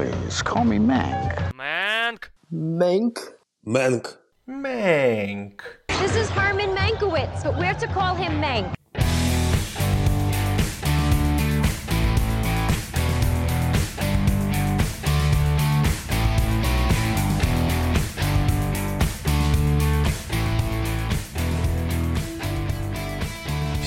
please. Call me Mank. Mank. Mank. Mank. Mank. This is Herman Mankiewicz, but we're to call him Mank.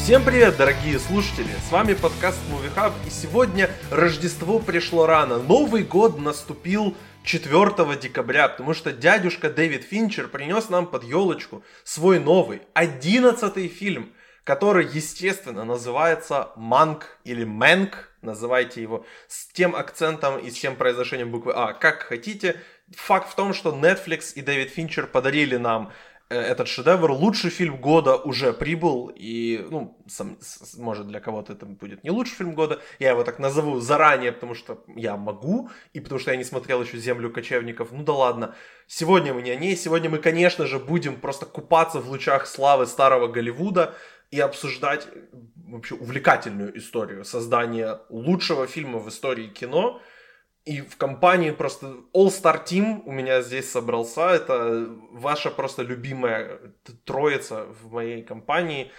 Всем привет, дорогие слушатели! С вами подкаст Movie Hub, и сегодня Рождество пришло рано. Новый год наступил 4 декабря, потому что дядюшка Дэвид Финчер принес нам под елочку свой новый, 11 фильм, который, естественно, называется «Манк» или «Мэнк», называйте его с тем акцентом и с тем произношением буквы А, как хотите. Факт в том, что Netflix и Дэвид Финчер подарили нам этот шедевр. Лучший фильм года уже прибыл, и, ну, сам, может, для кого-то это будет не лучший фильм года. Я его так назову заранее, потому что я могу, и потому что я не смотрел еще «Землю кочевников». Ну да ладно. Сегодня мы не о ней. Сегодня мы, конечно же, будем просто купаться в лучах славы старого Голливуда и обсуждать э, вообще увлекательную историю создания лучшего фильма в истории кино. И в компании просто All-Star Team у меня здесь собрался. Это ваша просто любимая троица в моей компании.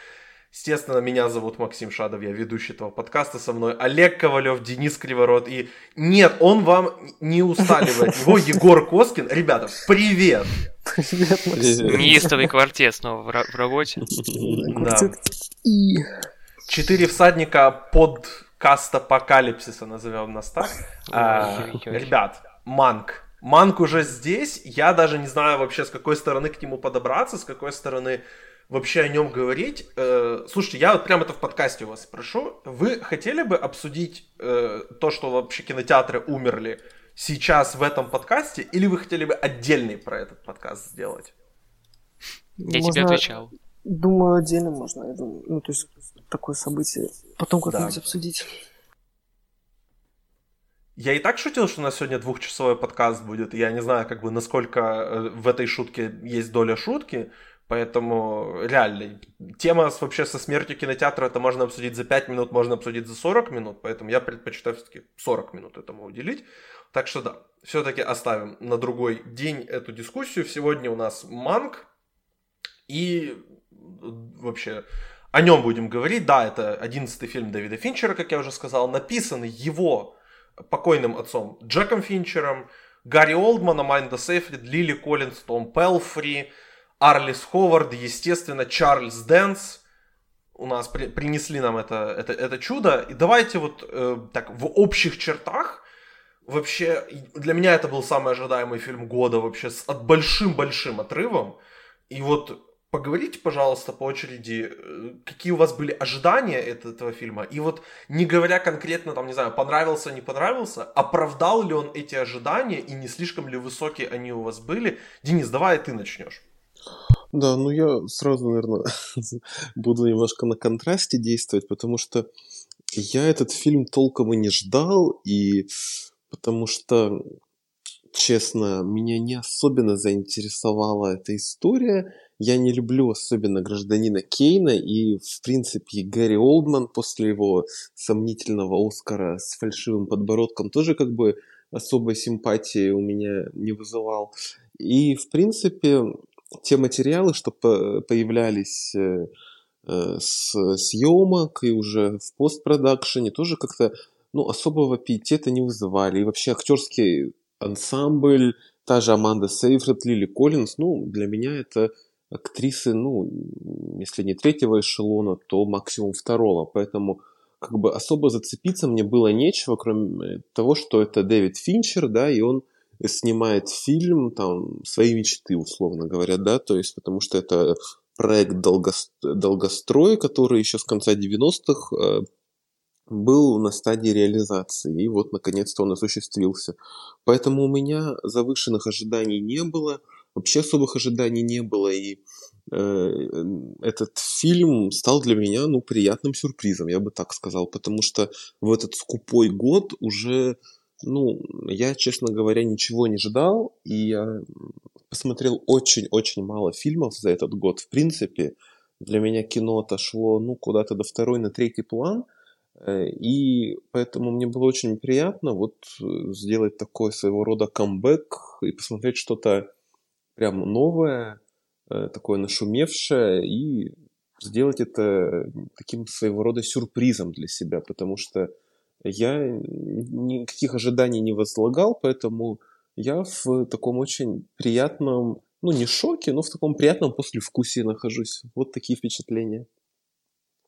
Естественно, меня зовут Максим Шадов, я ведущий этого подкаста со мной. Олег Ковалев, Денис Криворот. И нет, он вам не усталивает. Его Егор Коскин. Ребята, привет! Привет, Максим. Неистовый квартет снова в, ра- в работе. Да. Четыре всадника под каст апокалипсиса, назовем нас так. А, ребят, Манк. Манк уже здесь. Я даже не знаю вообще, с какой стороны к нему подобраться, с какой стороны вообще о нем говорить. Э, слушайте, я вот прямо это в подкасте у вас спрошу. Вы хотели бы обсудить э, то, что вообще кинотеатры умерли сейчас в этом подкасте, или вы хотели бы отдельный про этот подкаст сделать? Я Можно- тебе отвечал. Думаю, отдельно можно. Я думаю, ну, то есть, такое событие. Потом как-нибудь Да. обсудить. Я и так шутил, что у нас сегодня двухчасовой подкаст будет. Я не знаю, как бы, насколько э, в этой шутке есть доля шутки. Поэтому реально, тема вообще со смертью кинотеатра это можно обсудить за 5 минут, можно обсудить за 40 минут. Поэтому я предпочитаю все-таки 40 минут этому уделить. Так что да, все-таки оставим на другой день эту дискуссию. Сегодня у нас Манк. И вообще о нем будем говорить. Да, это 11 фильм Дэвида Финчера, как я уже сказал. Написанный его покойным отцом Джеком Финчером, Гэри Олдман, Аманда Сейфрид, Лили Коллинз, Том Пелфри, Арлис Ховард, естественно, Чарльз Дэнс. У нас при- принесли нам это, это, это чудо. И давайте вот э, так в общих чертах вообще для меня это был самый ожидаемый фильм года вообще с большим-большим отрывом. И вот поговорите, пожалуйста, по очереди, э, какие у вас были ожидания от этого фильма. И вот не говоря конкретно, там, не знаю, понравился, не понравился, оправдал ли он эти ожидания и не слишком ли высокие они у вас были. Денис, давай ты начнешь. Да, ну я сразу, наверное, буду немножко на контрасте действовать, потому что я этот фильм толком и не ждал, и потому что, честно, меня не особенно заинтересовала эта история. Я не люблю особенно гражданина Кейна, и, в принципе, Гэри Олдман после его сомнительного Оскара с фальшивым подбородком тоже как бы особой симпатии у меня не вызывал. И, в принципе, те материалы, что по- появлялись э, э, с съемок и уже в постпродакшене, тоже как-то ну, особого пиетета не вызывали. И вообще актерский ансамбль, та же Аманда Сейфрид, Лили Коллинз, ну, для меня это актрисы, ну, если не третьего эшелона, то максимум второго. Поэтому как бы особо зацепиться мне было нечего, кроме того, что это Дэвид Финчер, да, и он снимает фильм, там, свои мечты, условно говоря, да, то есть, потому что это проект долгос- долгострой, который еще с конца 90-х э, был на стадии реализации, и вот, наконец-то, он осуществился. Поэтому у меня завышенных ожиданий не было, вообще особых ожиданий не было, и э, этот фильм стал для меня, ну, приятным сюрпризом, я бы так сказал, потому что в этот скупой год уже, ну, я, честно говоря, ничего не ждал, и я посмотрел очень-очень мало фильмов за этот год. В принципе, для меня кино отошло, ну, куда-то до второй, на третий план. Э, И поэтому мне было очень приятно вот э, сделать такой своего рода камбэк и посмотреть что-то прям новое, э, такое нашумевшее, и сделать это таким своего рода сюрпризом для себя, потому что я никаких ожиданий не возлагал, поэтому я в таком очень приятном, ну не шоке, но в таком приятном послевкусии нахожусь. Вот такие впечатления.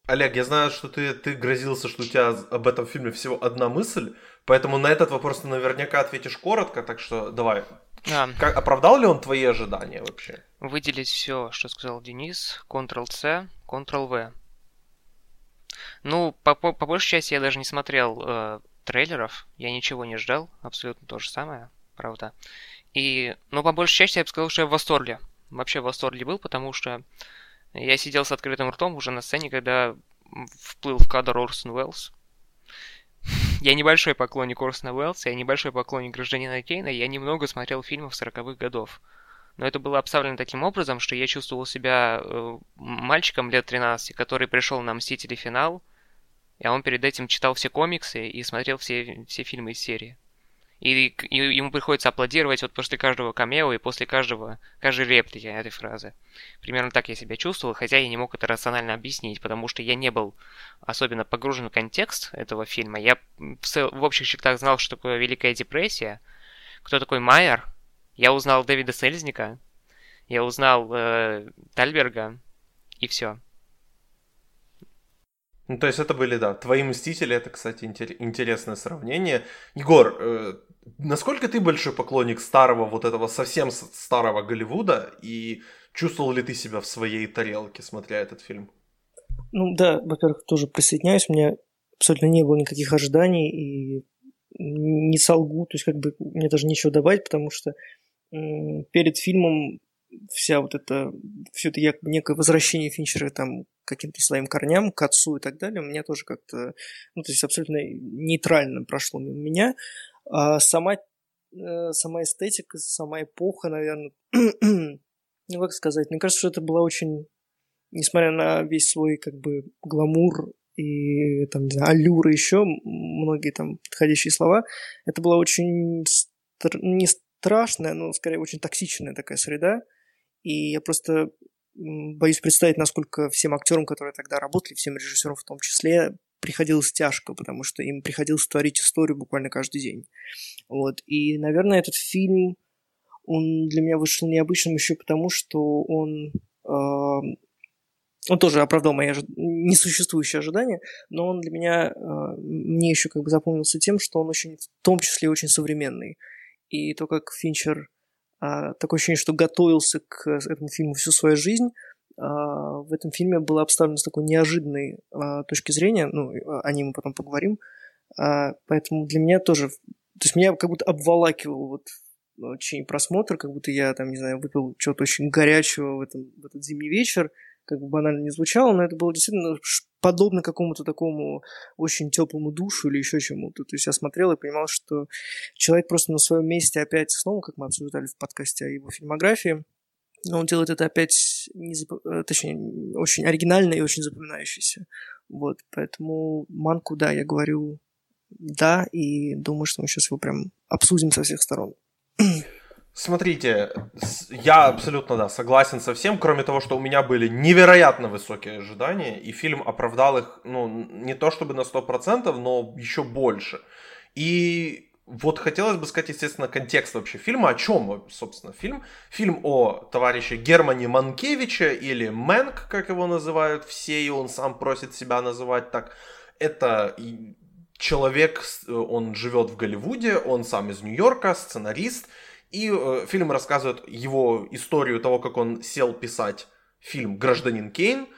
Олег, я знаю, что ты, ты грозился, что у тебя об этом фильме всего одна мысль, поэтому на этот вопрос ты наверняка ответишь коротко, так что давай. А, Как, оправдал ли он твои ожидания вообще? выделить все, что сказал Денис. Ctrl-C, Ctrl-V. Ну, по, по, по большей части я даже не смотрел э, трейлеров. Я ничего не ждал. Абсолютно то же самое, правда. И, ну, по большей части я бы сказал, что я в восторге. Вообще в восторге был, потому что я сидел с открытым ртом уже на сцене, когда вплыл в кадр Орсон Уэллс. Я небольшой поклонник Орсона Уэллса, я небольшой поклонник Гражданина Кейна, я немного смотрел фильмов 40-х годов. Но это было обставлено таким образом, что я чувствовал себя э, мальчиком лет 13, который пришел на «Мстители. Финал», а он перед этим читал все комиксы и смотрел все, все фильмы из серии. И, и ему приходится аплодировать вот после каждого камео и после каждого, каждой реплики этой фразы. Примерно так я себя чувствовал, хотя я не мог это рационально объяснить, потому что я не был особенно погружен в контекст этого фильма. Я в, цел- в общих чертах знал, что такое Великая депрессия, кто такой Майер. Я узнал Дэвида Сельзника, я узнал э, Тальберга, и все. Ну, то есть это были, да, твои мстители, это, кстати, интер- интересное сравнение. Егор, э, насколько ты большой поклонник старого, вот этого совсем старого Голливуда, и чувствовал ли ты себя в своей тарелке, смотря этот фильм? Ну да, во-первых, тоже присоединяюсь. У меня абсолютно не было никаких ожиданий и не солгу. То есть как бы мне даже нечего добавить, потому что перед фильмом вся вот это, все это як- некое возвращение Финчера там к каким-то своим корням, к отцу и так далее, у меня тоже как-то, ну, то есть абсолютно нейтрально прошло мимо меня. А сама, э, сама эстетика, сама эпоха, наверное, ну, как сказать, мне кажется, что это была очень несмотря на весь свой как бы гламур и там, не знаю, аллюры еще, многие там подходящие слова, это была очень стр- не страшная, но скорее очень токсичная такая среда. И я просто боюсь представить, насколько всем актерам, которые тогда работали, всем режиссерам в том числе, приходилось тяжко, потому что им приходилось творить историю буквально каждый день. Вот. И, наверное, этот фильм, он для меня вышел необычным еще потому, что он а, он тоже оправдал мои ожи- несуществующие ожидания, но он для меня, э, мне еще как бы запомнился тем, что он очень, в том числе очень современный. И то, как Финчер, а, такое ощущение, что готовился к этому фильму всю свою жизнь, в этом фильме было обставлено с такой неожиданной а, точки зрения, ну, а, о ней мы потом поговорим, А, поэтому для меня тоже, то есть меня как будто обволакивал вот в течение просмотра, как будто я там, не знаю, выпил чего-то очень горячего в, этом, в этот зимний вечер, как бы банально не звучало, но это было действительно подобно какому-то такому очень теплому душу или еще чему-то. То есть я смотрел и понимал, что человек просто на своем месте опять снова, как мы обсуждали в подкасте о его фильмографии, он делает это опять, не зап- э, точнее, очень оригинально и очень запоминающееся. Вот, поэтому Манку, да, я говорю да, и думаю, что мы сейчас его прям обсудим со всех сторон. Смотрите, я абсолютно, да, согласен со всем, кроме того, что у меня были невероятно высокие ожидания, и фильм оправдал их, ну, не то чтобы на 100%, но еще больше. И вот хотелось бы сказать, естественно, контекст вообще фильма. О чем, собственно, фильм? Фильм о товарище Германе Манкевиче, или Мэнк, как его называют все, и он сам просит себя называть так. Это человек, с- он живет в Голливуде, он сам из Нью-Йорка, сценарист, и э, фильм рассказывает его историю того, как он сел писать фильм «Гражданин Кейн»,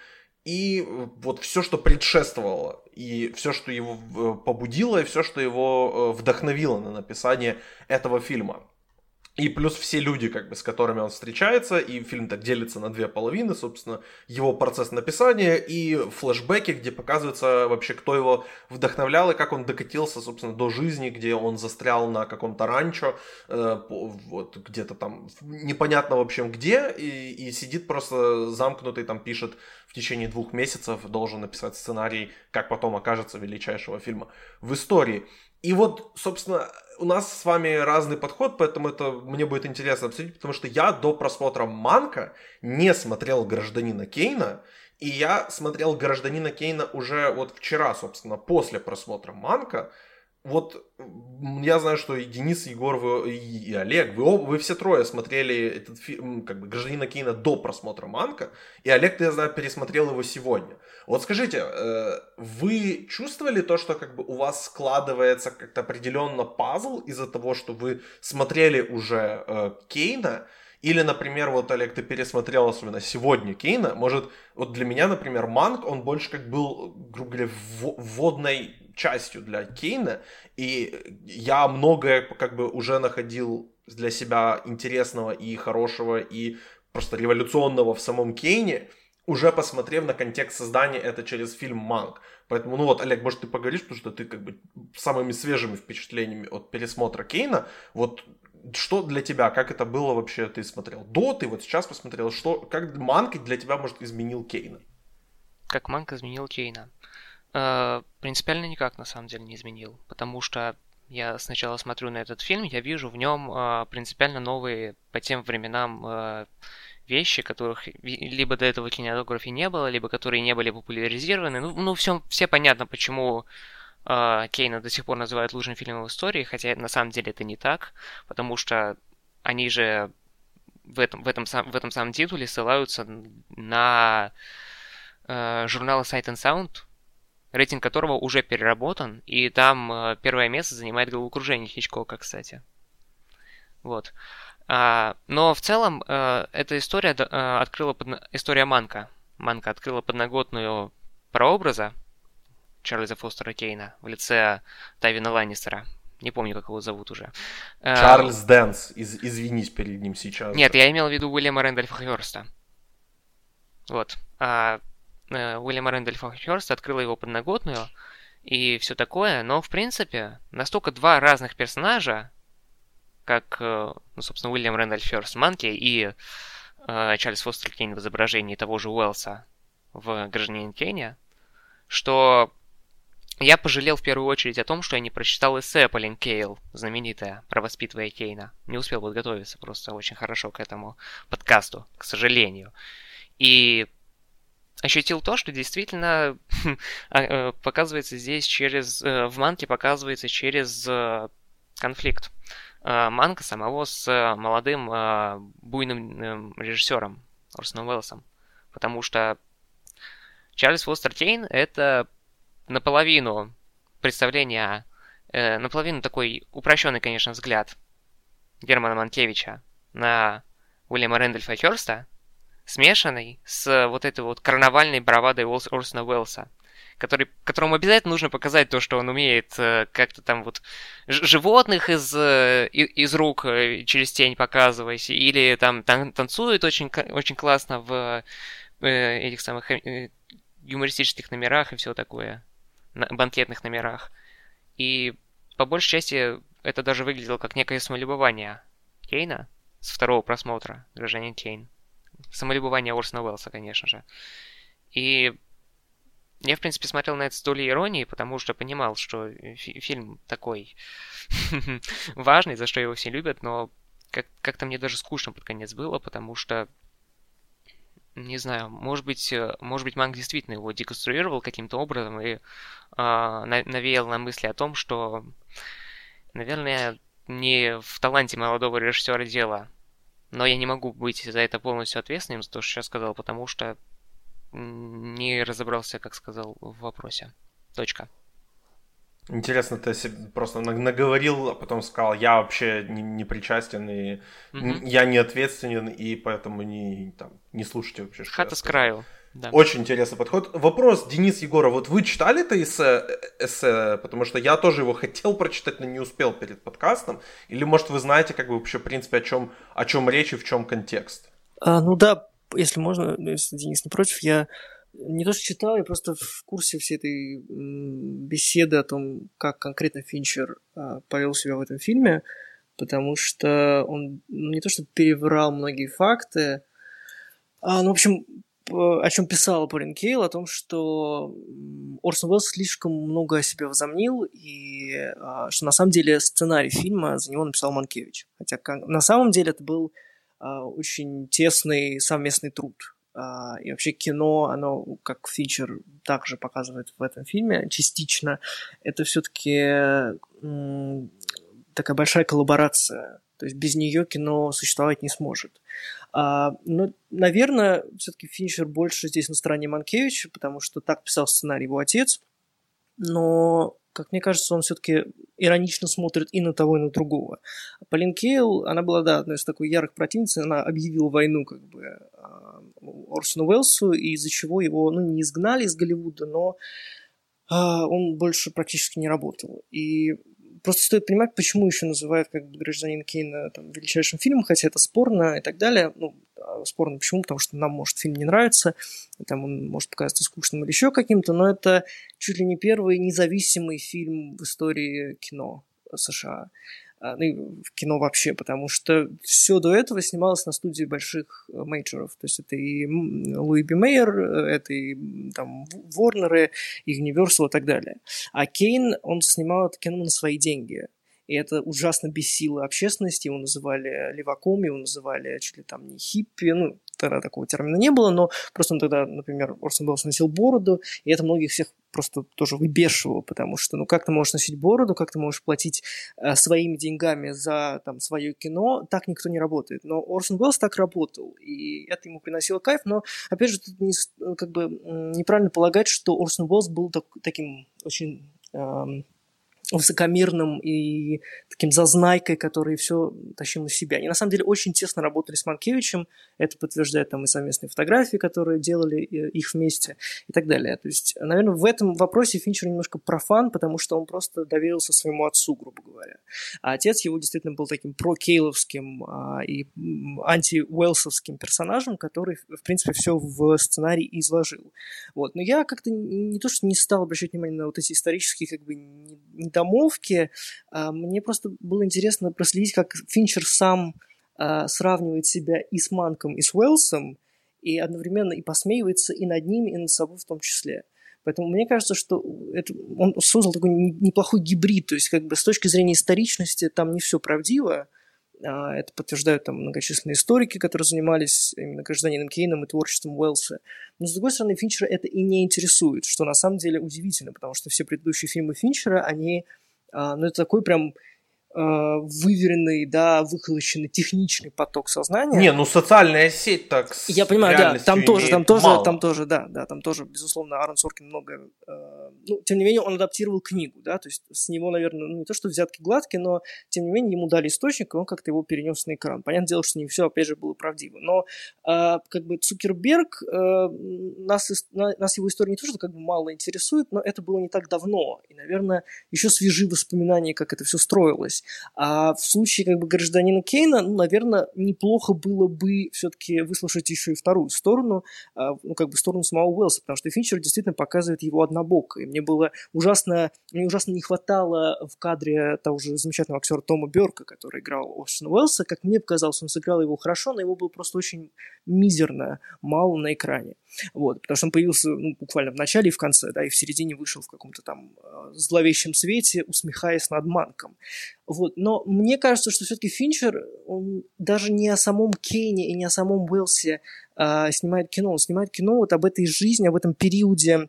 и э, вот все, что предшествовало, и все, что его э, побудило, и все, что его э, вдохновило на написание этого фильма. И плюс все люди, как бы, с которыми он встречается, и фильм так делится на две половины, собственно, его процесс написания и флешбеки, где показывается вообще, кто его вдохновлял и как он докатился, собственно, до жизни, где он застрял на каком-то ранчо, э, вот где-то там непонятно, в общем, где, и, и сидит просто замкнутый, там пишет в течение двух месяцев, должен написать сценарий, как потом окажется величайшего фильма в истории. И вот, собственно, у нас с вами разный подход, поэтому это мне будет интересно обсудить, потому что я до просмотра Манка не смотрел «Гражданина Кейна», и я смотрел «Гражданина Кейна» уже вот вчера, собственно, после просмотра Манка, вот я знаю, что и Денис, и Егор, вы, и Олег, вы, вы все трое смотрели этот фильм, как бы, «Гражданина Кейна» до просмотра Манка, и Олег, я знаю, пересмотрел его сегодня. Вот скажите, э, вы чувствовали то, что как бы у вас складывается как-то определенно пазл из-за того, что вы смотрели уже э, Кейна, или, например, вот, Олег, ты пересмотрел особенно сегодня Кейна, может, вот для меня, например, Манк, он больше как был, грубо говоря, вводной частью для Кейна, и я многое как бы уже находил для себя интересного и хорошего, и просто революционного в самом Кейне, уже посмотрев на контекст создания это через фильм «Манк». Поэтому, ну вот, Олег, может, ты поговоришь, потому что ты как бы самыми свежими впечатлениями от пересмотра Кейна, вот что для тебя, как это было вообще, ты смотрел до, ты вот сейчас посмотрел, что, как Манк для тебя, может, изменил Кейна? Как Манк изменил Кейна? Э, принципиально никак, на самом деле, не изменил, потому что я сначала смотрю на этот фильм, я вижу в нем э, принципиально новые по тем временам э, вещи, которых либо до этого в кинематографе не было, либо которые не были популяризированы. Ну, ну все, все понятно, почему Кейна до сих пор называют лучшим фильмом в истории, хотя на самом деле это не так, потому что они же в этом, в этом, в этом самом титуле ссылаются на э, журнал Sight and Sound, рейтинг которого уже переработан, и там э, первое место занимает головокружение Хичкока, кстати. Вот. А, но в целом э, эта история э, открыла под... история Манка. Манка открыла подноготную прообраза Чарльза Фостера Кейна в лице Тайвина Ланнистера. Не помню, как его зовут уже. Э, Чарльз Дэнс, из, извинись перед ним сейчас. Нет, я имел в виду Уильяма Рэндольфа Хёрста. Вот. А Уильяма Рэндольфа Хёрста открыла его подноготную и все такое, но в принципе настолько два разных персонажа, как, э, ну, собственно, Уильям Рэндаль Ферст Манки и э, Чарльз Фостер Кейн в изображении того же Уэлса в «Гражданин Кейне», что я пожалел в первую очередь о том, что я не прочитал эссе Полин Кейл, знаменитая, про воспитывая Кейна. Не успел подготовиться просто очень хорошо к этому подкасту, к сожалению. И ощутил то, что действительно а, э, показывается здесь через... Э, в манке показывается через конфликт. Э, манка самого с молодым буйным эм, режиссером Орсоном Уэллсом. Потому что Чарльз Фостер Кейн — это наполовину представление, наполовину такой упрощенный, конечно, взгляд Германа Манкевича на Уильяма Рэндольфа Хёрста, смешанный с вот этой вот карнавальной бравадой Орсона Уэллса который, которому обязательно нужно показать то, что он умеет э, как-то там вот животных из, э, из рук э, через тень показывать, или там тан танцует очень, очень классно в этих самых юмористических номерах и все такое, банкетных номерах. И по большей части это даже выглядело как некое самолюбование Кейна с второго просмотра «Гражданин Кейн». Самолюбование Орсона Уэллса, конечно же. И я, в принципе, смотрел на это с долей иронии, потому что понимал, что фи- фильм такой важный, за что его все любят, но как- как-то мне даже скучно под конец было, потому что не знаю, может быть, э, может быть, Манг действительно его деконструировал каким-то образом и э, навеял на мысли о том, что, наверное, не в таланте молодого режиссера дело. Но я не могу быть за это полностью ответственным, за то, что сейчас сказал, потому что не разобрался, как сказал, в вопросе. Точка. Интересно, ты просто наговорил, а потом сказал, я вообще не, не причастен, и mm-hmm. я не ответственен, и поэтому не, там, не слушайте вообще. Хата с краю. Да. Очень интересный подход. Вопрос, Денис Егоров, вот вы читали это эссе, эссе, потому что я тоже его хотел прочитать, но не успел перед подкастом. Или, может, вы знаете, как бы вообще, в принципе, о чем, о чем речь и в чем контекст? А, ну да, если можно, если Денис не против, я не то что читал, я просто в курсе всей этой беседы о том, как конкретно Финчер а, повел себя в этом фильме, потому что он не то что переврал многие факты, а, ну, в общем, о чем писал Полин Кейл, о том, что Орсон Уэллс слишком много о себе возомнил, и а, что на самом деле сценарий фильма за него написал Манкевич. Хотя на самом деле это был а, очень тесный совместный труд. А, и вообще кино, оно, как фичер, также показывает в этом фильме частично. Это все-таки такая большая коллаборация. То есть без нее кино существовать не сможет. А, но, наверное, все-таки Финчер больше здесь на стороне Манкевича, потому что так писал сценарий его отец. Но, как мне кажется, он все-таки иронично смотрит и на того, и на другого. Полин Кейл, она была, да, одной из такой ярых противниц, она объявила войну как бы а, Орсону Уэллсу, из-за чего его, ну, не изгнали из Голливуда, но а, он больше практически не работал. И просто стоит понимать, почему еще называют как бы «Гражданин Кейна» там, величайшим фильмом, хотя это спорно и так далее. Ну, спорно почему? Потому что нам, может, фильм не нравится, там он может показаться скучным или еще каким-то, но это чуть ли не первый независимый фильм в истории кино США. А, ну и в кино вообще, потому что все до этого снималось на студии больших э, мейджоров. То есть это и Луи Би Мейер, э, это и там Ворнеры, и Universal и так далее. А Кейн, он снимал это кино на свои деньги. И это ужасно бесило общественности. Его называли леваком, его называли чуть ли там не хиппи. Ну, тогда такого термина не было, но просто он тогда, например, Орсон Уэллс носил бороду, и это многих всех просто тоже выбешивало, потому что, ну, как ты можешь носить бороду, как ты можешь платить э, своими деньгами за, там, свое кино, так никто не работает. Но Орсон Уэллс так работал, и это ему приносило кайф, но, опять же, тут не, как бы неправильно полагать, что Орсон Уэллс был так, таким очень... Эм, высокомерным и таким зазнайкой, который все тащил на себя. Они на самом деле очень тесно работали с Манкевичем, это подтверждает там и совместные фотографии, которые делали их вместе и так далее. То есть, наверное, в этом вопросе Финчер немножко профан, потому что он просто доверился своему отцу, грубо говоря. А отец его действительно был таким прокейловским а, и анти-уэлсовским персонажем, который, в принципе, все в сценарий изложил. Вот. Но я как-то не то, что не стал обращать внимание на вот эти исторические как бы недомовки, а мне просто было интересно проследить, как Финчер сам а, сравнивает себя и с Манком, и с Уэллсом, и одновременно и посмеивается и над ними, и над собой в том числе. Поэтому мне кажется, что это, он создал такой неплохой гибрид, то есть как бы с точки зрения историчности там не все правдиво, это подтверждают там многочисленные историки, которые занимались именно гражданином Кейном и творчеством Уэллса. Но, с другой стороны, Финчера это и не интересует, что на самом деле удивительно, потому что все предыдущие фильмы Финчера, они, а, ну, это такой прям выверенный, да, выхолощенный техничный поток сознания. Не, ну социальная сеть так. Я понимаю, да, там тоже, там тоже, мало. там тоже, да, да, там тоже, безусловно, Аарон Соркин много, э, ну, тем не менее, он адаптировал книгу, да, то есть с него, наверное, ну, не то, что взятки гладкие, но тем не менее ему дали источник, и он как-то его перенес на экран. Понятное дело, что не все, опять же, было правдиво, но э, как бы Цукерберг э, нас, нас его история не то, что как бы мало интересует, но это было не так давно, и, наверное, еще свежи воспоминания, как это все строилось случилось. А в случае как бы гражданина Кейна, ну, наверное, неплохо было бы все-таки выслушать еще и вторую сторону, а, ну, как бы сторону самого Уэллса, потому что Финчер действительно показывает его однобоко. И мне было ужасно, мне ужасно не хватало в кадре того же замечательного актера Тома Берка, который играл Орсона Уэллса. Как мне показалось, он сыграл его хорошо, но его было просто очень мизерно мало на экране. Вот, потому что он появился ну, буквально в начале и в конце, да, и в середине вышел в каком-то там э, зловещем свете, усмехаясь над Манком. Вот, но мне кажется, что все-таки Финчер, он даже не о самом Кейне и не о самом Уэлсе э, снимает кино, он снимает кино вот об этой жизни, об этом периоде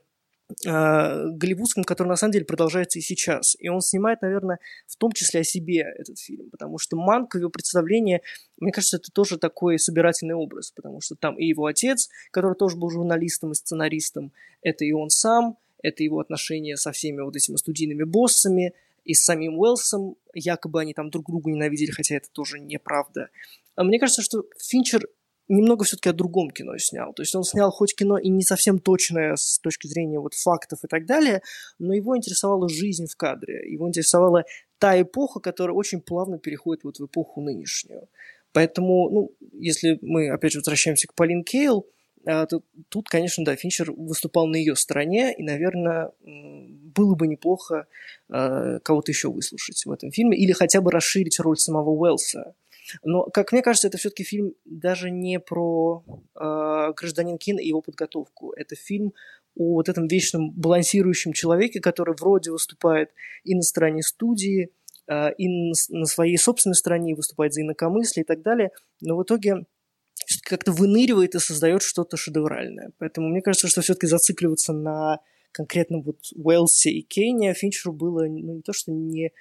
голливудском, который на самом деле продолжается и сейчас. И он снимает, наверное, в том числе о себе этот фильм, потому что Манк, его представление, мне кажется, это тоже такой собирательный образ, потому что там и его отец, который тоже был журналистом и сценаристом, это и он сам, это его отношения со всеми вот этими студийными боссами, и с самим Уэлсом, якобы они там друг друга ненавидели, хотя это тоже неправда. А мне кажется, что Финчер немного все-таки о другом кино снял. То есть он снял хоть кино и не совсем точное с точки зрения вот фактов и так далее, но его интересовала жизнь в кадре. Его интересовала та эпоха, которая очень плавно переходит вот в эпоху нынешнюю. Поэтому, ну, если мы, опять же, возвращаемся к Полин Кейл, а, то тут, конечно, да, Финчер выступал на ее стороне, и, наверное, было бы неплохо а, кого-то еще выслушать в этом фильме, или хотя бы расширить роль самого Уэллса. Но, как мне кажется, это все-таки фильм даже не про э, гражданин Кин и его подготовку. Это фильм о вот этом вечном балансирующем человеке, который вроде выступает и на стороне студии, э, и на своей собственной стороне выступает за инакомыслие и так далее, но в итоге как-то выныривает и создает что-то шедевральное. Поэтому мне кажется, что все-таки зацикливаться на конкретно вот Уэлсе и Кейне Финчеру было ну, не то, что не,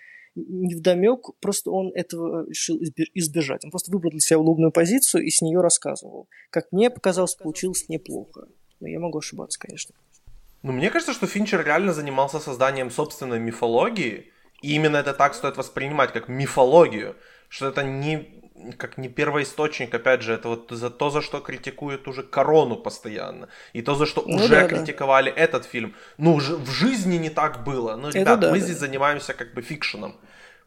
не вдомек, просто он этого решил избежать. Он просто выбрал для себя удобную позицию и с нее рассказывал. Как мне показалось, получилось неплохо. Но я могу ошибаться, конечно. Ну, мне кажется, что Финчер реально занимался созданием собственной мифологии, и именно это так стоит воспринимать, как мифологию, что это не как не первоисточник, опять же, это вот за то, за что критикуют уже корону постоянно, и то, за что ну, уже да, критиковали да. этот фильм. Ну, в жизни не так было. Ну, ребят, да, мы да. здесь занимаемся как бы фикшеном.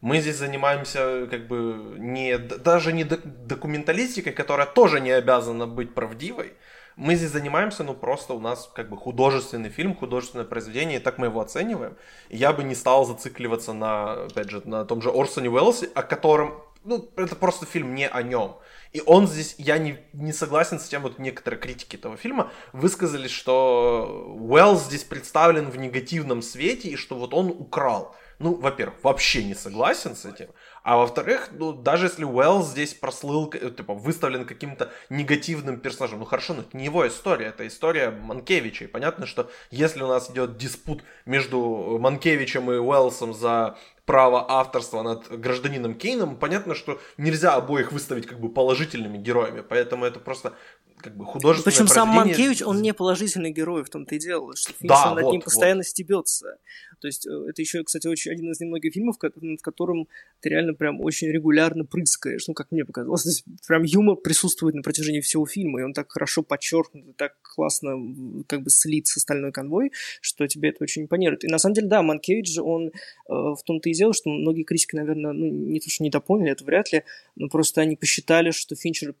Мы здесь занимаемся как бы не, даже не документалистикой, которая тоже не обязана быть правдивой. Мы здесь занимаемся, ну просто у нас как бы художественный фильм, художественное произведение, и так мы его оцениваем. И я бы не стал зацикливаться на, опять же, на том же Орсоне Уэллсе, о котором ну, это просто фильм не о нем. И он здесь, я не, не согласен с тем, вот некоторые критики этого фильма высказались, что Уэллс здесь представлен в негативном свете, и что вот он украл. Ну, во-первых, вообще не согласен с этим. А во-вторых, ну, даже если Уэллс здесь прослыл, типа, выставлен каким-то негативным персонажем, ну хорошо, но это не его история, это история Манкевича. И понятно, что если у нас идет диспут между Манкевичем и Уэллсом за право авторства над гражданином Кейном, понятно, что нельзя обоих выставить как бы положительными героями, поэтому это просто как бы художественное Причем сам Манкевич, он не положительный герой, в том-то и дело, что Финчер да, над вот, ним постоянно вот. стебется. То есть э, это еще, кстати, очень один из немногих фильмов, над которым ты реально прям очень регулярно прыскаешь, ну, как мне показалось. То есть прям юмор присутствует на протяжении всего фильма, и он так хорошо подчеркнут, и так классно как бы слит с остальной конвой, что тебе это очень импонирует. И на самом деле, да, Манкевич же, он э, в том-то и дело, что многие критики, наверное, ну, не то, что недопоняли, это вряд ли, но просто они посчитали, что Финчер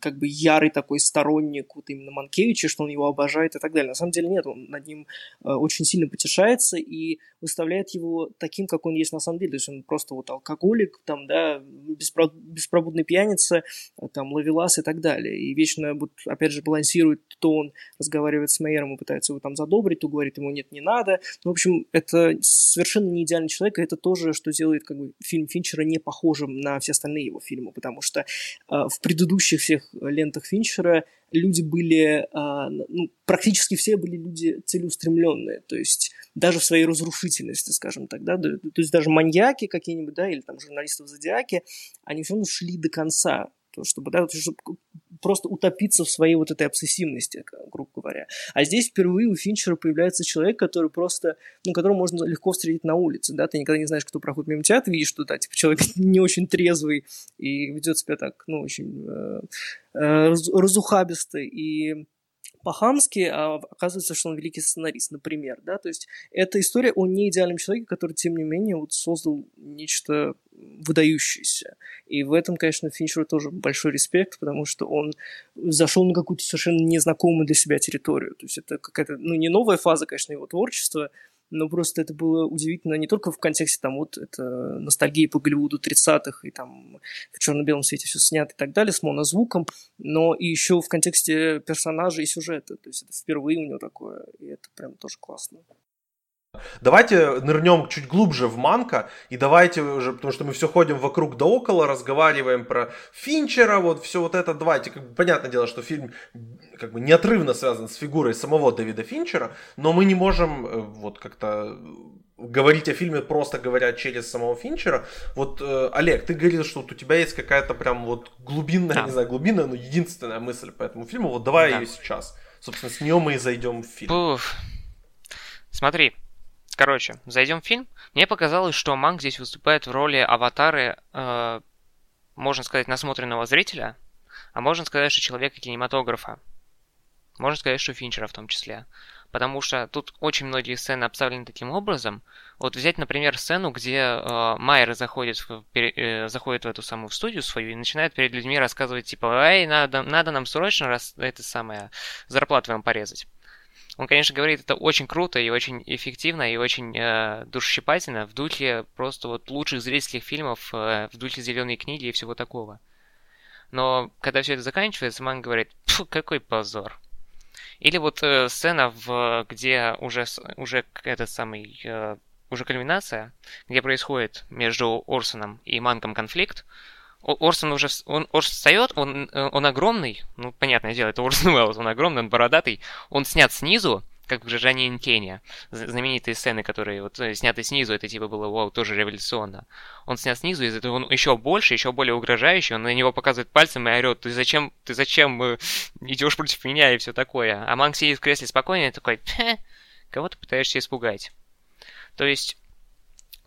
как бы ярый такой сторонник вот именно Манкевича, что он его обожает и так далее. На самом деле нет, он над ним э, очень сильно потешается и выставляет его таким, как он есть на самом деле. То есть он просто вот алкоголик, там, да, беспро- беспробудный пьяница, э, там, ловелас и так далее. И вечно, вот, опять же, балансирует, то он разговаривает с Мейером и пытается его там задобрить, то говорит ему нет, не надо. Ну, в общем, это совершенно не идеальный человек, и это тоже, что делает как бы фильм Финчера не похожим на все остальные его фильмы, потому что э, в предыдущем предыдущих всех лентах Финчера люди были, а, ну, практически все были люди целеустремленные, то есть даже в своей разрушительности, скажем так, да, то есть даже маньяки какие-нибудь, да, или там журналисты в Зодиаке, они все равно шли до конца, чтобы, да, чтобы просто утопиться в своей вот этой обсессивности, грубо говоря. А здесь впервые у Финчера появляется человек, который просто, ну, которого можно легко встретить на улице, да, ты никогда не знаешь, кто проходит мимо тебя, ты видишь, что, да, типа, человек не очень трезвый и ведет себя так, ну, очень э, э, разухабисто, и по-хамски, а оказывается, что он великий сценарист, например, да, то есть это история о неидеальном человеке, который, тем не менее, вот создал нечто выдающееся. И в этом, конечно, Финчеру тоже большой респект, потому что он зашел на какую-то совершенно незнакомую для себя территорию. То есть это какая-то, ну, не новая фаза, конечно, его творчества, но просто это было удивительно не только в контексте там вот это ностальгии по Голливуду 30-х и там в черно-белом свете все снято и так далее с монозвуком, но и еще в контексте персонажа и сюжета. То есть это впервые у него такое, и это прям тоже классно. Давайте нырнем чуть глубже в Манка, и давайте уже, потому что мы все ходим вокруг да около, разговариваем про Финчера, вот все вот это, давайте, как понятное дело, что фильм как бы неотрывно связан с фигурой самого Дэвида Финчера, но мы не можем э, вот как-то говорить о фильме просто говоря через самого Финчера. Вот, э, Олег, ты говорил, что вот у тебя есть какая-то прям вот глубинная, да. не знаю, глубинная, но единственная мысль по этому фильму. Вот давай да. ее сейчас. Собственно, с нее мы и зайдем в фильм. Пуф. Смотри, Короче, зайдем в фильм. Мне показалось, что Манг здесь выступает в роли аватары, э, можно сказать, насмотренного зрителя. а можно сказать, что человека кинематографа. Можно сказать, что Финчера в том числе. Потому что тут очень многие сцены обставлены таким образом. Вот взять, например, сцену, где э, Майер заходит в, э, заходит в эту самую студию свою и начинает перед людьми рассказывать, типа, эй, надо, надо нам срочно раз, это самое, зарплату вам порезать. Он, конечно, говорит это очень круто и очень эффективно и очень э, душесчипательно в духе просто вот лучших зрительских фильмов, э, в духе зеленой книги и всего такого. Но когда все это заканчивается, Ман говорит, какой позор. Или вот э, сцена, в, где уже, уже этот самый, э, уже кульминация, где происходит между Орсоном и Манком конфликт. Орсон уже, он, Орсон встает, он, э, он огромный, ну, понятное дело, это Орсон Уэллс, он огромный, он бородатый, он снят снизу, как в «Гражданин Кения». Знаменитые сцены, которые вот э, сняты снизу, это типа было, вау, тоже революционно. Он снят снизу, из этого он еще больше, еще более угрожающий, он на него показывает пальцем и орет, ты зачем, ты зачем э, идешь против меня и все такое. А Манк сидит в кресле спокойно и такой, кого ты пытаешься испугать? То есть,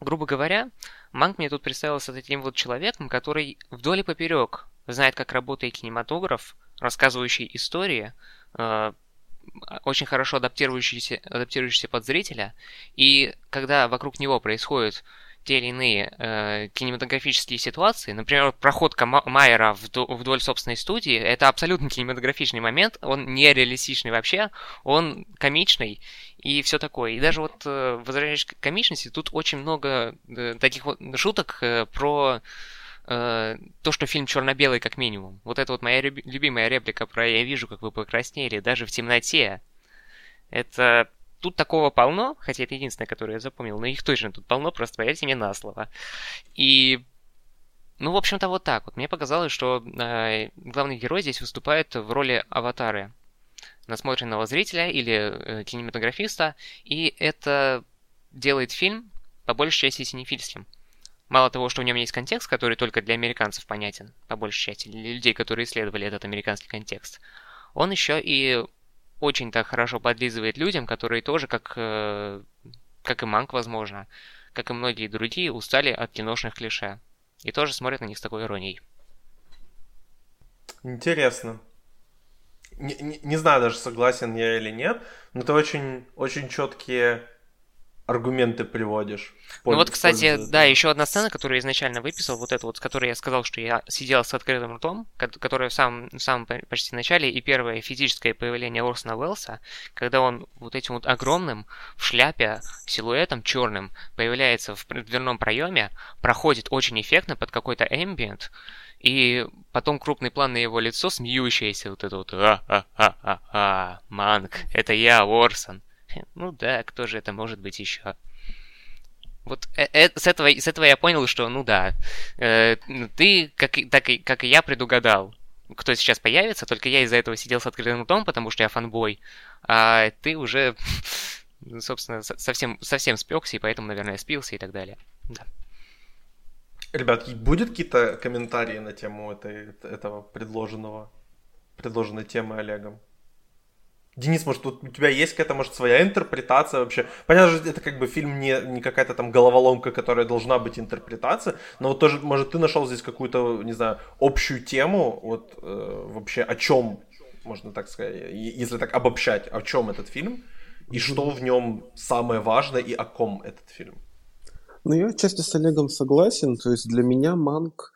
грубо говоря, Манк мне тут представился таким вот человеком, который вдоль и поперек знает, как работает кинематограф, рассказывающий истории, э, очень хорошо адаптирующийся, адаптирующийся под зрителя, и когда вокруг него происходят те или иные э, кинематографические ситуации, например, проходка Майера вдоль собственной студии, это абсолютно кинематографичный момент, он не реалистичный вообще, он комичный и все такое. И даже вот, э, возвращаясь к комичности, тут очень много э, таких вот шуток э, про э, то, что фильм черно-белый как минимум. Вот это вот моя любимая реплика про «Я вижу, как вы покраснели, даже в темноте». Это... Тут такого полно, хотя это единственное, которое я запомнил, но их точно тут полно, просто поверьте мне на слово. И ну, в общем-то, вот так вот. Мне показалось, что э, главный герой здесь выступает в роли аватара насмотренного зрителя или э, кинематографиста, и это делает фильм по большей части синефильским. Мало того, что в нем есть контекст, который только для американцев понятен, по большей части, для людей, которые исследовали этот американский контекст, он еще и очень так хорошо подлизывает людям, которые тоже, как, э, как и Манк, возможно, как и многие другие, устали от киношных клише. И тоже смотрят на них с такой иронией. Интересно. Не, не, не знаю даже, согласен я или нет, но это очень, очень четкие аргументы приводишь. Ну вот, кстати, да, еще одна сцена, которую я изначально выписал, вот эту вот, с которой я сказал, что я сидел с открытым ртом, которая в самом, в самом почти начале, и первое физическое появление Орсона Уэллса, когда он вот этим вот огромным в шляпе силуэтом черным появляется в дверном проеме, проходит очень эффектно под какой-то эмбиент, и потом крупный план на его лицо, смеющееся, вот это вот «А-а-а-а-а, Манк, это я, Орсон». Ну да, кто же это может быть еще? Вот э, э, с, этого, с этого я понял, что, ну да, э, ты, как, так, и, как и я, предугадал, кто сейчас появится, только я из-за этого сидел с открытым ртом, потому что я фанбой, а ты уже, собственно, совсем, совсем спекся, и поэтому, наверное, спился и так далее. Да. Ребят, будет какие-то комментарии на тему этой, этого предложенного, предложенной темы Олегом? Денис, может, тут у тебя есть какая-то, может, своя интерпретация вообще? Понятно, что это как бы фильм не, не какая-то там головоломка, которая должна быть интерпретация, но вот тоже, может, ты нашел здесь какую-то, не знаю, общую тему, вот э, вообще о чем, можно так сказать, если так обобщать, о чем этот фильм, и что в нем самое важное, и о ком этот фильм? Ну, я отчасти с Олегом согласен, то есть для меня Манк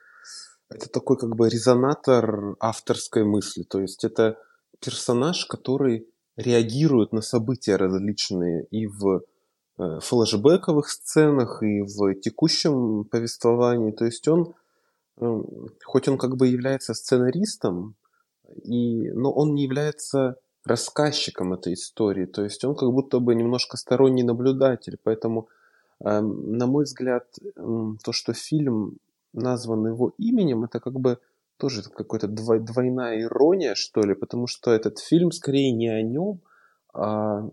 это такой как бы резонатор авторской мысли, то есть это персонаж, который реагирует на события различные и в э, флэшбэковых сценах, и в текущем повествовании. То есть он, э, хоть он как бы является сценаристом, и, но он не является рассказчиком этой истории. То есть он как будто бы немножко сторонний наблюдатель. Поэтому, э, на мой взгляд, то, что фильм назван его именем, это как бы тоже какая-то двойная ирония, что ли, потому что этот фильм скорее не о нем, а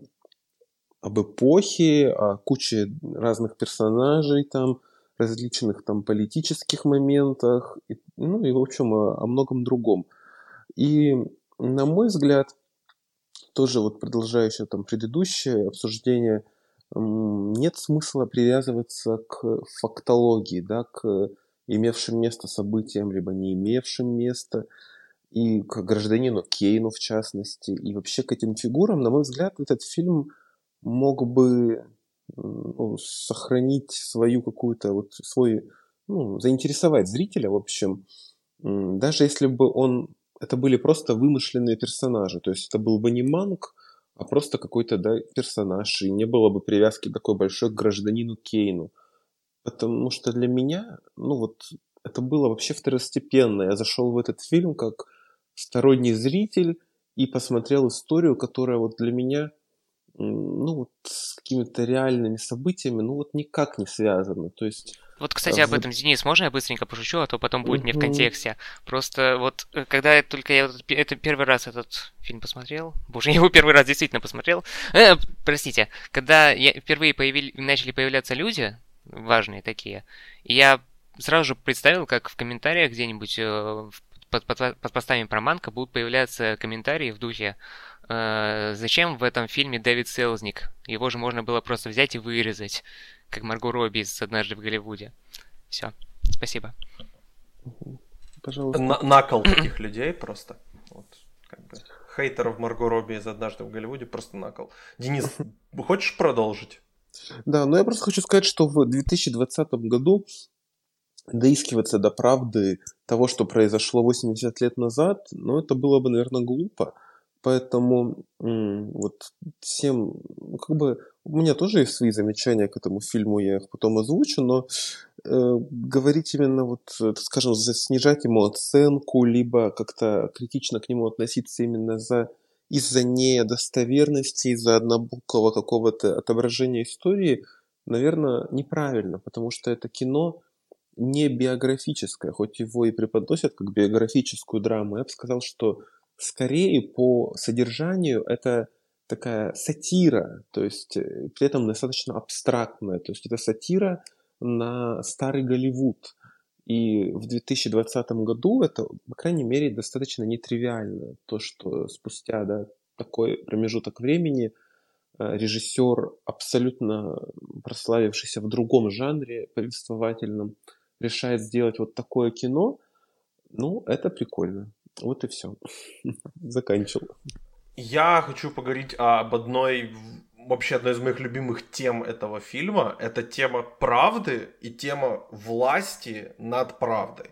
об эпохе, о куче разных персонажей там, различных там политических моментах, и, ну и в общем о, о многом другом. И на мой взгляд, тоже вот продолжающее там предыдущее обсуждение, нет смысла привязываться к фактологии, да, к имевшим место событиям, либо не имевшим места. и к гражданину Кейну, в частности, и вообще к этим фигурам, на мой взгляд, этот фильм мог бы ну, сохранить свою какую-то вот свой, ну, заинтересовать зрителя, в общем, даже если бы он, это были просто вымышленные персонажи, то есть это был бы не Манк, а просто какой-то да, персонаж, и не было бы привязки такой большой к гражданину Кейну. Потому что для меня, ну вот, это было вообще второстепенно. Я зашел в этот фильм как сторонний зритель и посмотрел историю, которая вот для меня ну, вот с какими-то реальными событиями, ну, вот никак не связано. То есть... Вот, кстати, об этом, Денис, можно я быстренько пошучу, а то потом будет не в контексте. Просто вот, э, когда только я это первый раз этот фильм посмотрел, боже, я его первый раз действительно посмотрел, э, простите, когда я, впервые появили, начали появляться люди, важные такие, я сразу же представил, как в комментариях где-нибудь э, под, под, под постами про Манка будут появляться комментарии в духе э, «Зачем в этом фильме Дэвид Селзник? Его же можно было просто взять и вырезать, как Марго Робби из «Однажды в Голливуде». Все, спасибо. Пожалуйста. На накол таких людей просто. Вот, как бы. Хейтеров Марго Робби из «Однажды в Голливуде» просто накол. Денис, хочешь продолжить? Да, но я просто хочу сказать, что в 2020 году доискиваться до правды того, что произошло 80 лет назад, ну, это было бы, наверное, глупо. Поэтому вот всем, ну, как бы, у меня тоже есть свои замечания к этому фильму, я их потом озвучу, но э, говорить именно вот, скажем, снижать ему оценку, либо как-то критично к нему относиться именно за из-за недостоверности, из-за однобокого какого-то отображения истории, наверное, неправильно, потому что это кино, не биографическое, хоть его и преподносят как биографическую драму, я бы сказал, что скорее по содержанию это такая сатира, то есть э, при этом достаточно абстрактная, то есть это сатира на старый Голливуд. И в 2020 году это, по крайней мере, достаточно нетривиально, то, что спустя да, такой промежуток времени э, режиссер, абсолютно прославившийся в другом жанре повествовательном, решает сделать вот такое кино, ну, это прикольно. Вот и все. Заканчивал. Я хочу поговорить об одной, вообще одной из моих любимых тем этого фильма. Это тема правды и тема власти над правдой.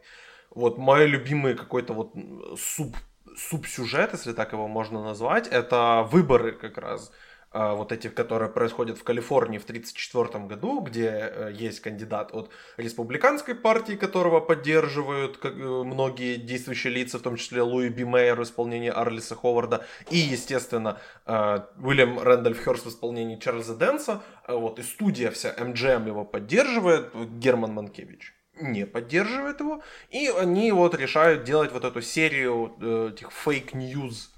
Вот мой любимый какой-то вот суб, субсюжет, если так его можно назвать, это выборы как раз а, вот эти, которые происходят в Калифорнии в 1934 году, где э, есть кандидат от республиканской партии, которого поддерживают как, э, многие действующие лица, в том числе Луи Би Мейер в исполнении Арлиса Ховарда, и, естественно, э, Уильям Рэндольф Хёрст в исполнении Чарльза Дэнса, вот, и студия вся MGM его поддерживает, Герман Манкевич не поддерживает его, и они вот решают делать вот эту серию этих фейк-ньюз,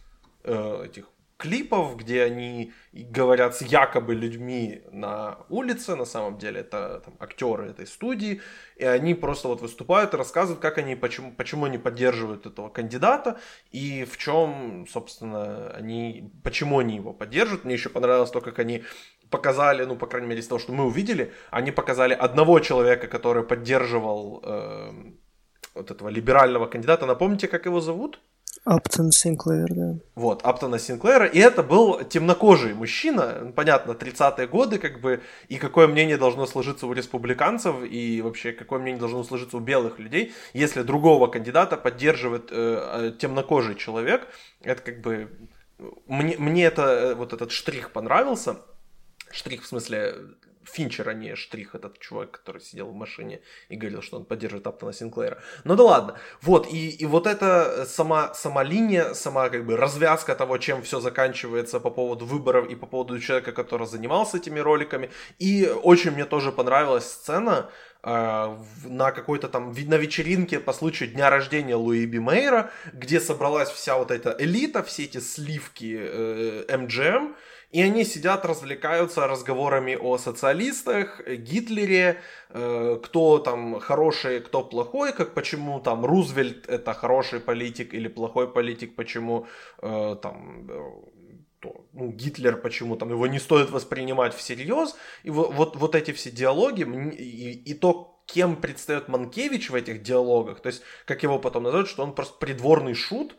этих клипов, где они говорят с якобы людьми на улице, на самом деле это там, актеры этой студии, и они просто вот выступают и рассказывают, как они, почему, почему они поддерживают этого кандидата, и в чем, собственно, они, почему они его поддерживают. Мне еще понравилось то, как они показали, ну, по крайней мере, из того, что мы увидели, они показали одного человека, который поддерживал э, вот этого либерального кандидата. Напомните, как его зовут? Аптон Синклер, да. Вот, Аптона Синклера. И это был темнокожий мужчина, понятно, 30-е годы, как бы, и какое мнение должно сложиться у республиканцев, и вообще какое мнение должно сложиться у белых людей, если другого кандидата поддерживает э, э темнокожий человек. Это как бы... Мне, мне это, э, вот этот штрих понравился. Штрих в смысле Финчер, а не Штрих, этот чувак, который сидел в машине и говорил, что он поддерживает Аптона Синклера. Ну да ладно. Вот, и, и вот эта сама, сама линия, сама как бы развязка того, чем все заканчивается по поводу выборов и по поводу человека, который занимался этими роликами. И очень мне тоже понравилась сцена, э, на какой-то там, на вечеринке по случаю дня рождения Луи Би Мейера, где собралась вся вот эта элита, все эти сливки э, MGM, и они сидят, развлекаются разговорами о социалистах, Гитлере, э, кто там хороший, кто плохой, как почему там Рузвельт это хороший политик или плохой политик, почему э, там э, ну, Гитлер, почему там его не стоит воспринимать всерьез. И вот, вот, вот эти все диалоги, и, и то, кем предстает Манкевич в этих диалогах, то есть, как его потом называют, что он просто придворный шут,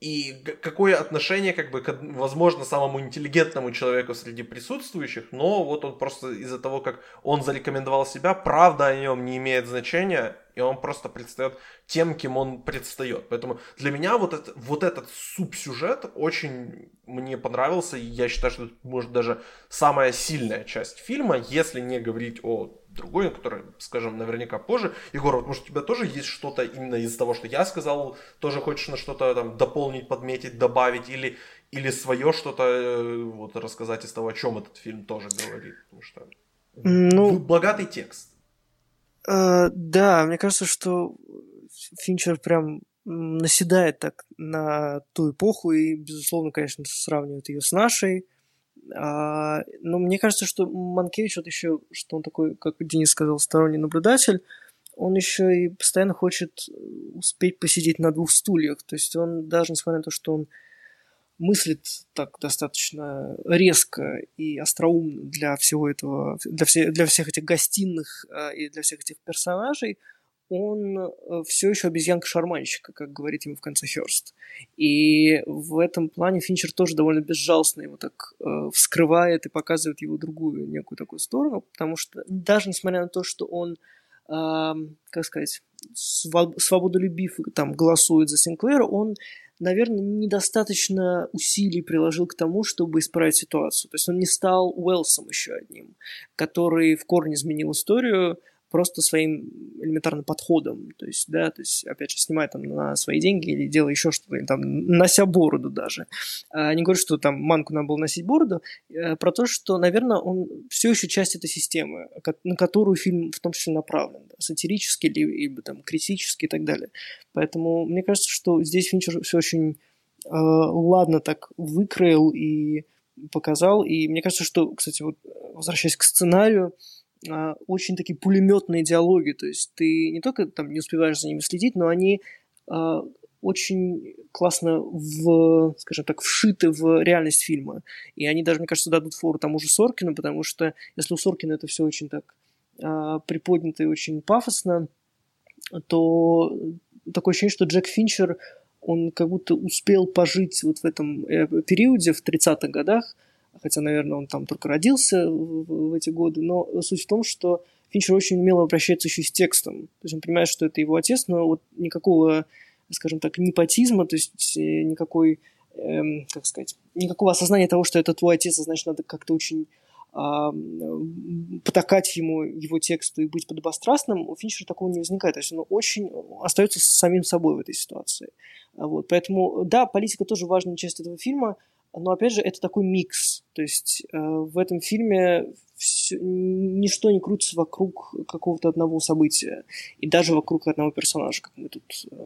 и какое отношение, как бы, к, возможно, самому интеллигентному человеку среди присутствующих, но вот он просто из-за того, как он зарекомендовал себя, правда о нем не имеет значения, и он просто предстает тем, кем он предстает. Поэтому для меня вот, это, вот этот субсюжет очень мне понравился, и я считаю, что это, может, даже самая сильная часть фильма, если не говорить о другой, который, скажем, наверняка позже. Егор, вот, может, у тебя тоже есть что-то именно из того, что я сказал, тоже хочешь на что-то там дополнить, подметить, добавить, или, или свое что-то э, вот рассказать из того, о чем этот фильм тоже говорит, потому что ну, богатый текст. Э, да, мне кажется, что Финчер прям наседает так на ту эпоху и, безусловно, конечно, сравнивает ее с нашей. А, но мне кажется, что Манкевич вот еще, что он такой, как Денис сказал, сторонний наблюдатель, он еще и постоянно хочет успеть посидеть на двух стульях. То есть он даже несмотря на то, что он мыслит так достаточно резко и остроумно для всего этого, для, все, для всех этих гостиных э, и для всех этих персонажей, он э, все еще обезьянка-шарманщика, как говорит ему в конце Херст. И в этом плане Финчер тоже довольно безжалостно его так э, вскрывает и показывает его другую некую такую сторону, потому что даже несмотря на то, что он, э, как сказать, свободолюбив и там голосует за Синклера, он наверное, недостаточно усилий приложил к тому, чтобы исправить ситуацию. То есть он не стал Уэлсом еще одним, который в корне изменил историю, просто своим элементарным подходом. То есть, да, то есть, опять же, снимая там на свои деньги или делая еще что-то, там, нося бороду даже. А не говорю, что там Манку надо было носить бороду, а про то, что, наверное, он все еще часть этой системы, на которую фильм в том числе направлен, да, сатирически или, или там критически и так далее. Поэтому мне кажется, что здесь Финчер все очень э, ладно так выкроил и показал. И мне кажется, что, кстати, вот возвращаясь к сценарию, а, очень такие пулеметные диалоги, то есть ты не только там не успеваешь за ними следить, но они а, очень классно в, скажем так, вшиты в реальность фильма. И они даже, мне кажется, дадут фору тому же Соркину, потому что если у Соркина это все очень так а, приподнято и очень пафосно, то такое ощущение, что Джек Финчер, он как будто успел пожить вот в этом э, периоде, в 30-х годах, хотя, наверное, он там только родился в, в эти годы, но суть в том, что Финчер очень умело обращается еще с текстом. То есть он понимает, что это его отец, но вот никакого, скажем так, непотизма, то есть э, никакой, эм, как сказать, никакого осознания того, что это твой отец, а значит, надо как-то очень а, потакать ему, его тексту и быть подобострастным, у Финчера такого не возникает. То есть он очень остается самим собой в этой ситуации. Вот. Поэтому, да, политика тоже важная часть этого фильма, но опять же, это такой микс. То есть э, в этом фильме все, ничто не крутится вокруг какого-то одного события. И даже вокруг одного персонажа, как мы тут э,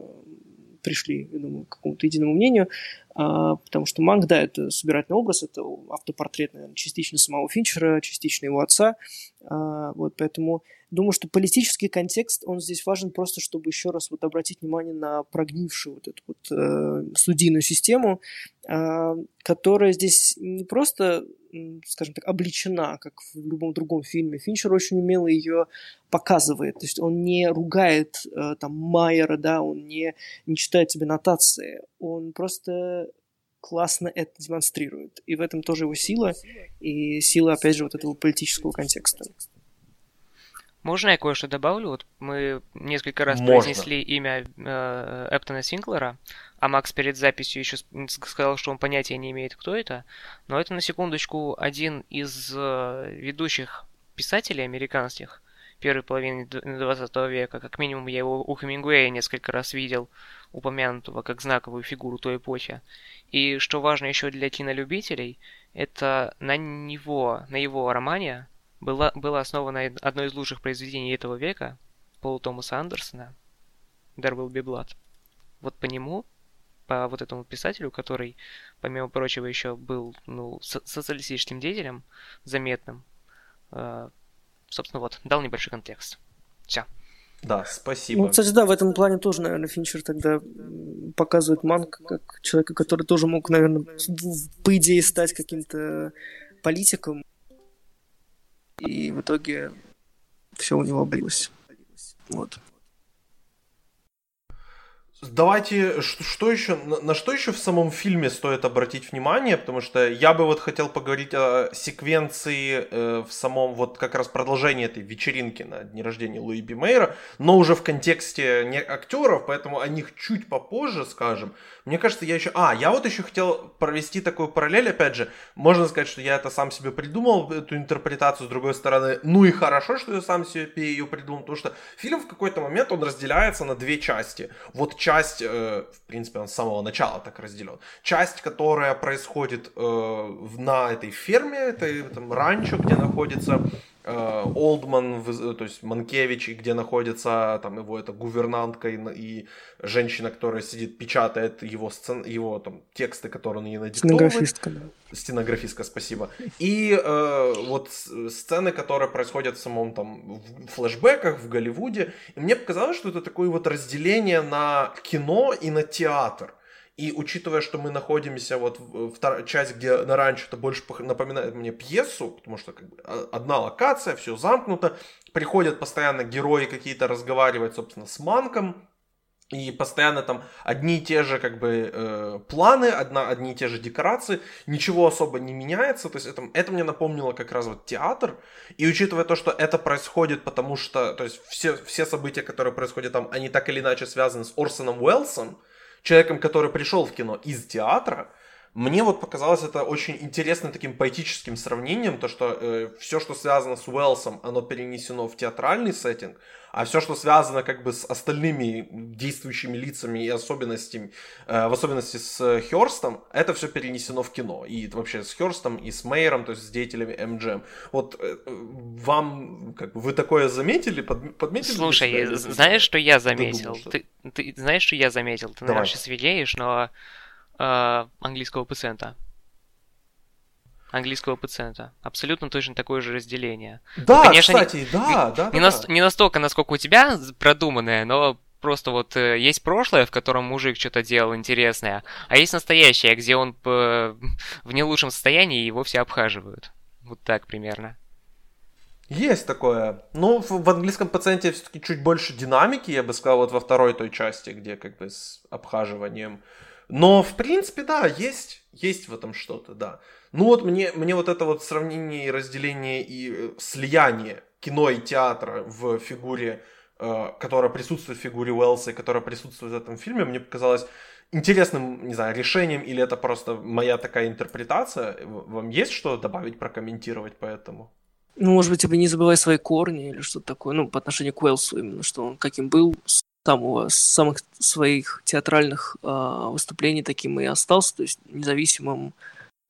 пришли, я думаю, к какому-то единому мнению. А, потому что Манг, да, это собирательный образ, это автопортрет, наверное, частично самого Финчера, частично его отца. А, вот, поэтому думаю, что политический контекст, он здесь важен просто, чтобы еще раз вот обратить внимание на прогнившую вот эту вот э, судийную систему, э, которая здесь не просто, скажем так, обличена, как в любом другом фильме. Финчер очень умело ее показывает. То есть он не ругает э, там Майера, да, он не, не читает тебе нотации. Он просто классно это демонстрирует. И в этом тоже его сила, и сила, опять же, вот этого политического контекста. Можно я кое-что добавлю? Вот мы несколько раз Можно. произнесли имя э, Эптона Синклера, а Макс перед записью еще сказал, что он понятия не имеет, кто это. Но это, на секундочку, один из э, ведущих писателей американских первой половины 20 века. Как минимум, я его у Хемингуэя несколько раз видел, упомянутого как знаковую фигуру той эпохи. И что важно еще для кинолюбителей, это на него, на его романе была, было основано одно из лучших произведений этого века, Пола Томаса Андерсона, There Will Be Blood. Вот по нему, по вот этому писателю, который, помимо прочего, еще был ну, социалистическим деятелем, заметным, э, собственно, вот, дал небольшой контекст. Все. Да, спасибо. Ну, кстати, да, в этом плане тоже, наверное, Финчер тогда показывает Манка как человека, который тоже мог, наверное, по идее стать каким-то политиком. И в итоге все у него облилось. Вот. Давайте, что, еще, на, что еще в самом фильме стоит обратить внимание, потому что я бы вот хотел поговорить о секвенции э, в самом, вот как раз продолжении этой вечеринки на дне рождения Луи Би Мейера, но уже в контексте не актеров, поэтому о них чуть попозже скажем. Мне кажется, я еще... А, я вот еще хотел провести такую параллель, опять же, можно сказать, что я это сам себе придумал, эту интерпретацию, с другой стороны, ну и хорошо, что я сам себе ее придумал, потому что фильм в какой-то момент, он разделяется на две части. Вот часть, э, в принципе, он с самого начала так разделен. Часть, которая происходит э, на этой ферме, этой там, ранчо, где находится Олдман, то есть Манкевич, где находится там его эта гувернантка и, и женщина, которая сидит, печатает его, сцен, его там, тексты, которые он ей надиктовывает. Стенографистка, да. Стенографистка, спасибо. И э, вот сцены, которые происходят в самом там в флешбеках в Голливуде. И мне показалось, что это такое вот разделение на кино и на театр. И учитывая, что мы находимся вот в часть, где на раньше это больше напоминает мне пьесу, потому что как бы одна локация, все замкнуто, приходят постоянно герои какие-то разговаривать, собственно, с Манком, и постоянно там одни и те же как бы э, планы, одна, одни и те же декорации, ничего особо не меняется. То есть это, это мне напомнило как раз вот театр. И учитывая то, что это происходит, потому что то есть все, все события, которые происходят там, они так или иначе связаны с Орсоном Уэллсом, человеком, который пришел в кино из театра, мне вот показалось это очень интересным таким поэтическим сравнением, то что э, все, что связано с Уэллсом, оно перенесено в театральный сеттинг, а все, что связано как бы с остальными действующими лицами и особенностями, э, в особенности с Хёрстом, это все перенесено в кино. И вообще с Хёрстом и с Мейером, то есть с деятелями MGM. Вот э, вам, как бы, вы такое заметили, под, подметили? Слушай, знаешь, что я заметил? Думал, что... Ты, ты знаешь, что я заметил? Ты, наверное, сейчас но э, английского пациента английского пациента. Абсолютно точно такое же разделение. Да, ну, конечно, кстати, не, да, да, не, да, на, не настолько, насколько у тебя продуманное, но просто вот э, есть прошлое, в котором мужик что-то делал интересное, а есть настоящее, где он в не лучшем состоянии и его все обхаживают. Вот так примерно. Есть такое. Ну, в, в английском пациенте все-таки чуть больше динамики, я бы сказал, вот во второй той части, где как бы с обхаживанием. Но, в принципе, да, есть, есть в этом что-то, да. Ну вот мне, мне вот это вот сравнение и разделение и э, слияние кино и театра в фигуре, э, которая присутствует в фигуре Уэллса и которая присутствует в этом фильме, мне показалось интересным, не знаю, решением, или это просто моя такая интерпретация. Вам есть что добавить, прокомментировать по этому? Ну, может быть, типа не забывай свои корни или что-то такое, ну, по отношению к Уэлсу именно, что он каким был самого, с самых своих театральных э, выступлений таким и остался, то есть независимым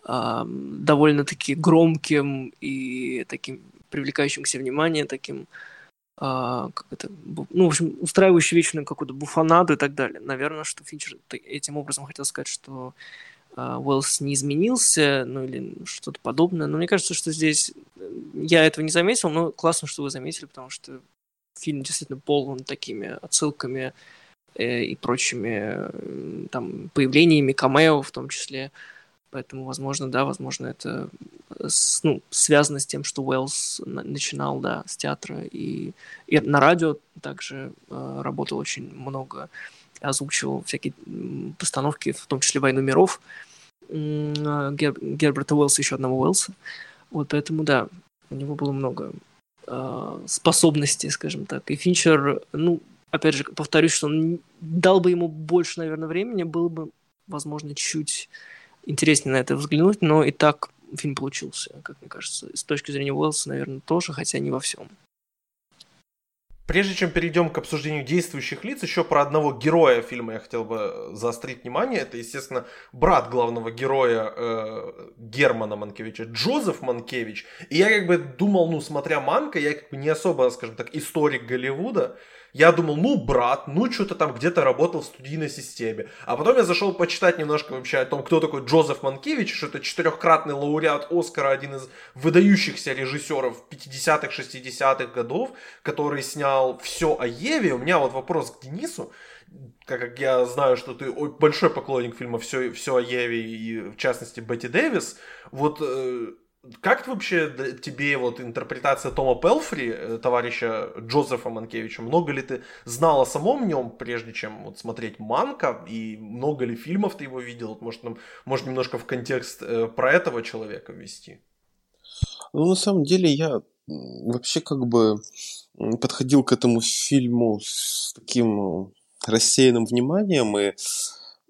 довольно-таки громким и таким привлекающим к внимание, таким а, как это, ну, в общем, устраивающий вечную какую-то буфанаду и так далее. Наверное, что Финчер этим образом хотел сказать, что а, Уэллс не изменился, ну или что-то подобное. Но мне кажется, что здесь э, я этого не заметил, но классно, что вы заметили, потому что фильм действительно полон такими отсылками э, и прочими там появлениями камео в том числе. Поэтому, возможно, да, возможно, это э, с, ну, связано с тем, что Уэллс начинал, да, с театра и, и на радио также э, работал очень много, озвучивал всякие постановки, в том числе «Войну миров» э, Гер, Герберта Уэллса, еще одного Уэллса. Вот поэтому, да, у него было много э, способностей, скажем так. И Финчер, ну, опять же, повторюсь, что он дал бы ему больше, наверное, времени, было бы, возможно, чуть интереснее на это взглянуть, но и так фильм получился, как мне кажется. С точки зрения Уэллса, наверное, тоже, хотя не во всем. Прежде чем перейдем к обсуждению действующих лиц, еще про одного героя фильма я хотел бы заострить внимание. Это, естественно, брат главного героя э, Германа Манкевича, Джозеф Манкевич. И я как бы думал, ну, смотря Манка, я как бы не особо, скажем так, историк Голливуда. Я думал, ну, брат, ну, что-то там где-то работал в студийной системе. А потом я зашел почитать немножко вообще о том, кто такой Джозеф Манкевич, что это четырехкратный лауреат Оскара, один из выдающихся режиссеров 50-х, 60-х годов, который снял все о Еве. У меня вот вопрос к Денису как я знаю, что ты большой поклонник фильма «Все, все о Еве» и, в частности, Бетти Дэвис, вот э, как вообще тебе вот интерпретация Тома Пелфри, э, товарища Джозефа Манкевича, много ли ты знал о самом нем, прежде чем вот смотреть Манка, и много ли фильмов ты его видел? Вот, может, нам, может немножко в контекст э, про этого человека ввести? Ну, на самом деле, я вообще как бы подходил к этому фильму с таким рассеянным вниманием, и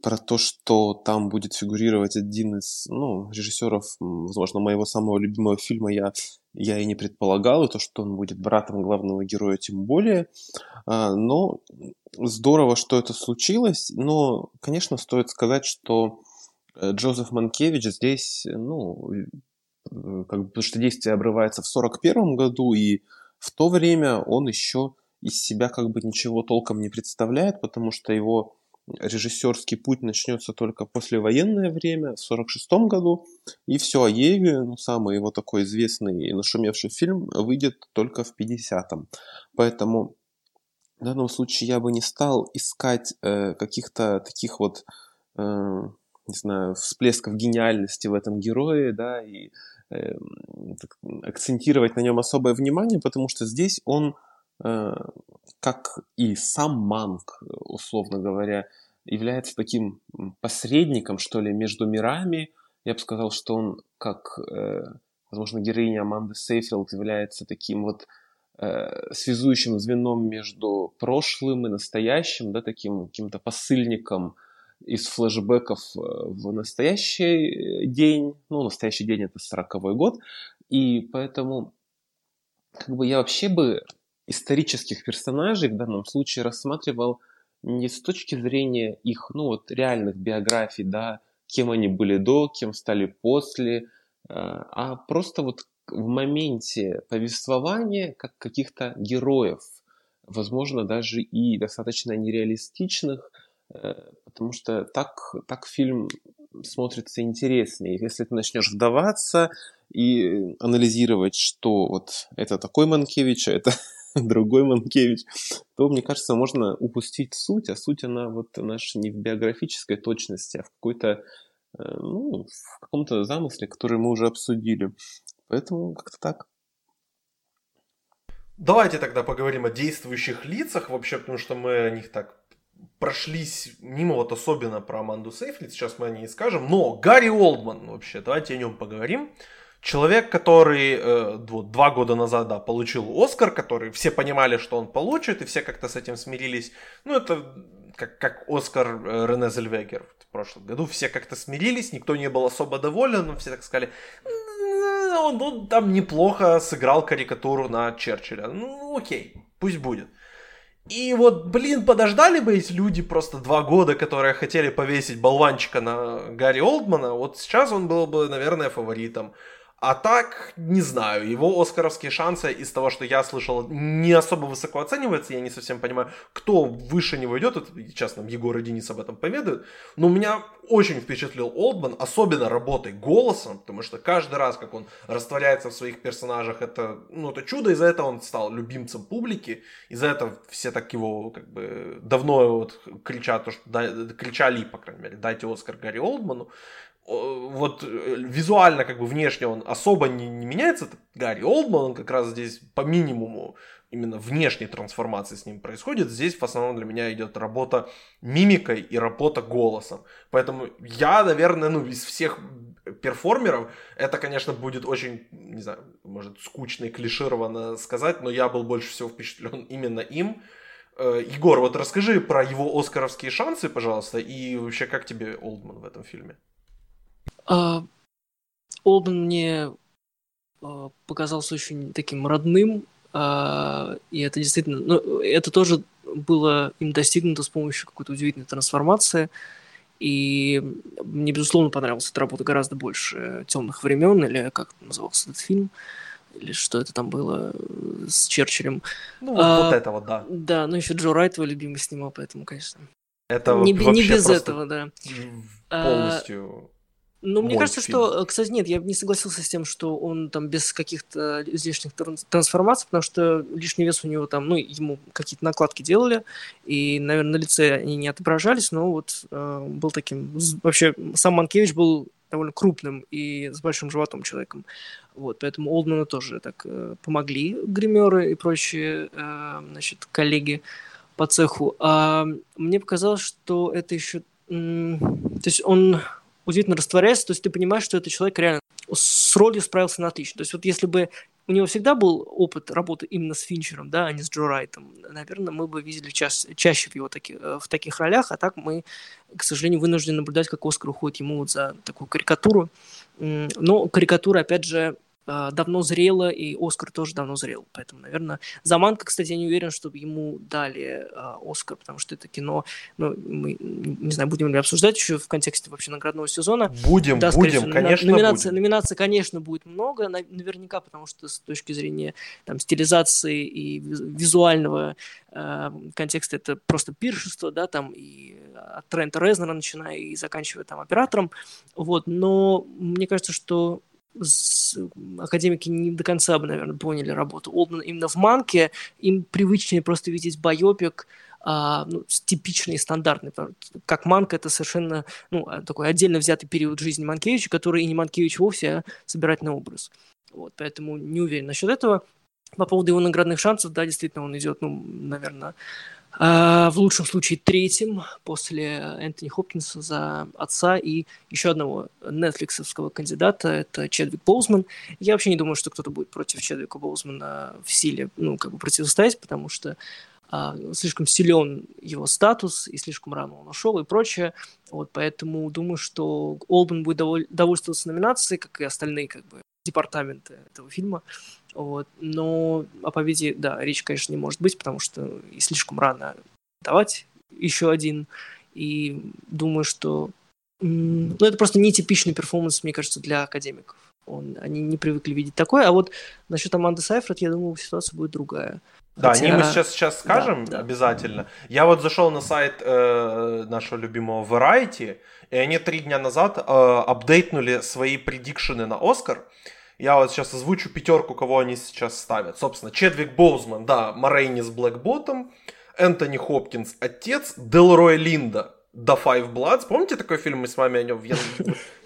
про то, что там будет фигурировать один из ну, режиссеров, возможно, моего самого любимого фильма, я, я и не предполагал, и то, что он будет братом главного героя, тем более. А, но здорово, что это случилось. Но, конечно, стоит сказать, что э, Джозеф Манкевич здесь, ну, э, как потому что действие обрывается в 1941 году, и в то время он еще из себя как бы ничего толком не представляет, потому что его режиссерский путь начнется только послевоенное время, в 1946 году, и все о Еве, ну, самый его такой известный и нашумевший фильм, выйдет только в 50-м. Поэтому в данном случае я бы не стал искать э, каких-то таких вот, э, не знаю, всплесков гениальности в этом герое, да, и э, акцентировать на нем особое внимание, потому что здесь он как и сам Манк, условно говоря, является таким посредником, что ли, между мирами. Я бы сказал, что он, как, э, возможно, героиня Аманды Сейфилд, является таким вот э, связующим звеном между прошлым и настоящим, да, таким каким-то посыльником из флэшбэков в настоящий день. Ну, настоящий день это 40-й год. И поэтому как бы я вообще бы исторических персонажей в данном случае рассматривал не с точки зрения их, ну вот, реальных биографий, да, кем они были до, кем стали после, э, а просто вот в моменте повествования как каких-то героев, возможно, даже и достаточно нереалистичных, э, потому что так, так фильм смотрится интереснее. Если ты начнешь вдаваться и анализировать, что вот это такой Манкевич, а это другой Манкевич, то, мне кажется, можно упустить суть, а суть она вот наша не в биографической точности, а в какой-то, э, ну, в каком-то замысле, который мы уже обсудили. Поэтому как-то так. Давайте тогда поговорим о действующих лицах вообще, потому что мы о них так прошлись мимо, вот особенно про Аманду Сейфрид, сейчас мы о ней скажем, но Гарри Олдман вообще, давайте о нем поговорим. Человек, который э, вот, два года назад да, получил Оскар, который все понимали, что он получит, и все как-то с этим смирились. Ну, это как, как Оскар э, Рене Зельвегер в прошлом году. Все как-то смирились, никто не был особо доволен, но все так сказали, он, там неплохо сыграл карикатуру на Черчилля. Ну, окей, пусть будет. И вот, блин, подождали бы эти люди просто два года, которые хотели повесить болванчика на Гарри Олдмана, вот сейчас он был бы, наверное, фаворитом. А так, не знаю, его оскаровские шансы из того, что я слышал, не особо высоко оцениваются. Я не совсем понимаю, кто выше него идет. Это, сейчас нам Егор и Денис об этом поведают. Но меня очень впечатлил Олдман, особенно работой голосом, потому что каждый раз, как он растворяется в своих персонажах, это, ну, это чудо. Из-за этого он стал любимцем публики. Из-за этого все так его как бы давно вот кричат, то, что, кричали, по крайней мере, дайте Оскар Гарри Олдману вот э, визуально, как бы внешне он особо не, не меняется. Гарри Олдман, он как раз здесь по минимуму именно внешней трансформации с ним происходит. Здесь в основном для меня идет работа мимикой и работа голосом. Поэтому я, наверное, ну, из всех перформеров, это, конечно, будет очень, не знаю, может, скучно и клишированно сказать, но я был больше всего впечатлен именно им. Э, Егор, вот расскажи про его оскаровские шансы, пожалуйста, и вообще, как тебе Олдман в этом фильме? А, Олден мне а, показался очень таким родным, а, и это действительно, ну, это тоже было им достигнуто с помощью какой-то удивительной трансформации. И мне, безусловно, понравилась эта работа гораздо больше темных времен, или как назывался этот фильм, или что это там было с Черчиллем. Ну, а, вот это вот, да. Да, ну еще Джо Райт твой любимый снимал, поэтому, конечно. Это не, не без этого, да. Полностью ну, мне кажется, фильм. что, э, кстати, нет, я не согласился с тем, что он там без каких-то излишних трансформаций, потому что лишний вес у него там, ну, ему какие-то накладки делали, и, наверное, на лице они не отображались, но вот э, был таким... Вообще, сам Манкевич был довольно крупным и с большим животом человеком. Вот, поэтому Олдману тоже так э, помогли гримеры и прочие э, значит, коллеги по цеху. А мне показалось, что это еще... То есть он удивительно растворяется, то есть ты понимаешь, что этот человек реально с ролью справился на отлично. То есть вот если бы у него всегда был опыт работы именно с Финчером, да, а не с Джо Райтом. Наверное, мы бы видели ча- чаще в его таки, э, в таких ролях, а так мы, к сожалению, вынуждены наблюдать, как Оскар уходит ему вот за такую карикатуру. Но карикатура, опять же, давно зрела, и Оскар тоже давно зрел. Поэтому, наверное, Заманка, кстати, я не уверен, чтобы ему дали э, Оскар, потому что это кино, ну, мы, не знаю, будем ли обсуждать еще в контексте вообще наградного сезона. Будем, да, будем, всего, конечно, номинация, будем. Номинаций, конечно, будет много, наверняка, потому что с точки зрения там, стилизации и визуального э, контекста это просто пиршество, да, там и от Трента Резнера начиная и заканчивая там оператором, вот, но мне кажется, что академики не до конца бы, наверное, поняли работу Олдмана именно в Манке. Им привычнее просто видеть байопик, а, ну, типичный, стандартный. Как Манка это совершенно ну, а, такой отдельно взятый период жизни Манкевича, который и не Манкевич вовсе, а собирательный образ. Вот, поэтому не уверен насчет этого. По поводу его наградных шансов, да, действительно, он идет, ну, наверное, в лучшем случае третьим после Энтони Хопкинса за отца и еще одного нетфликсовского кандидата, это Чедвик Боузман. Я вообще не думаю, что кто-то будет против Чедвика Боузмана в силе, ну, как бы противостоять, потому что а, слишком силен его статус, и слишком рано он ушел и прочее. Вот, поэтому думаю, что Олбан будет доволь- довольствоваться номинацией, как и остальные как бы, департаменты этого фильма. Вот. Но о победе, да, речь, конечно, не может быть, потому что и слишком рано давать еще один. И думаю, что ну, это просто нетипичный перформанс, мне кажется, для академиков. Он, они не привыкли видеть такое. А вот насчет Аманды Сайфред, я думаю, ситуация будет другая. Да, Хотя... они мы сейчас, сейчас скажем да, обязательно. Да. Я вот зашел на сайт э, нашего любимого Variety, и они три дня назад э, апдейтнули свои предикшены на Оскар. Я вот сейчас озвучу пятерку, кого они сейчас ставят. Собственно, Чедвик Боузман, да, Ma Rainey's Black Bottom, Энтони Хопкинс, отец, Делрой Линда, The Five Bloods. Помните такой фильм? Мы с вами о нем в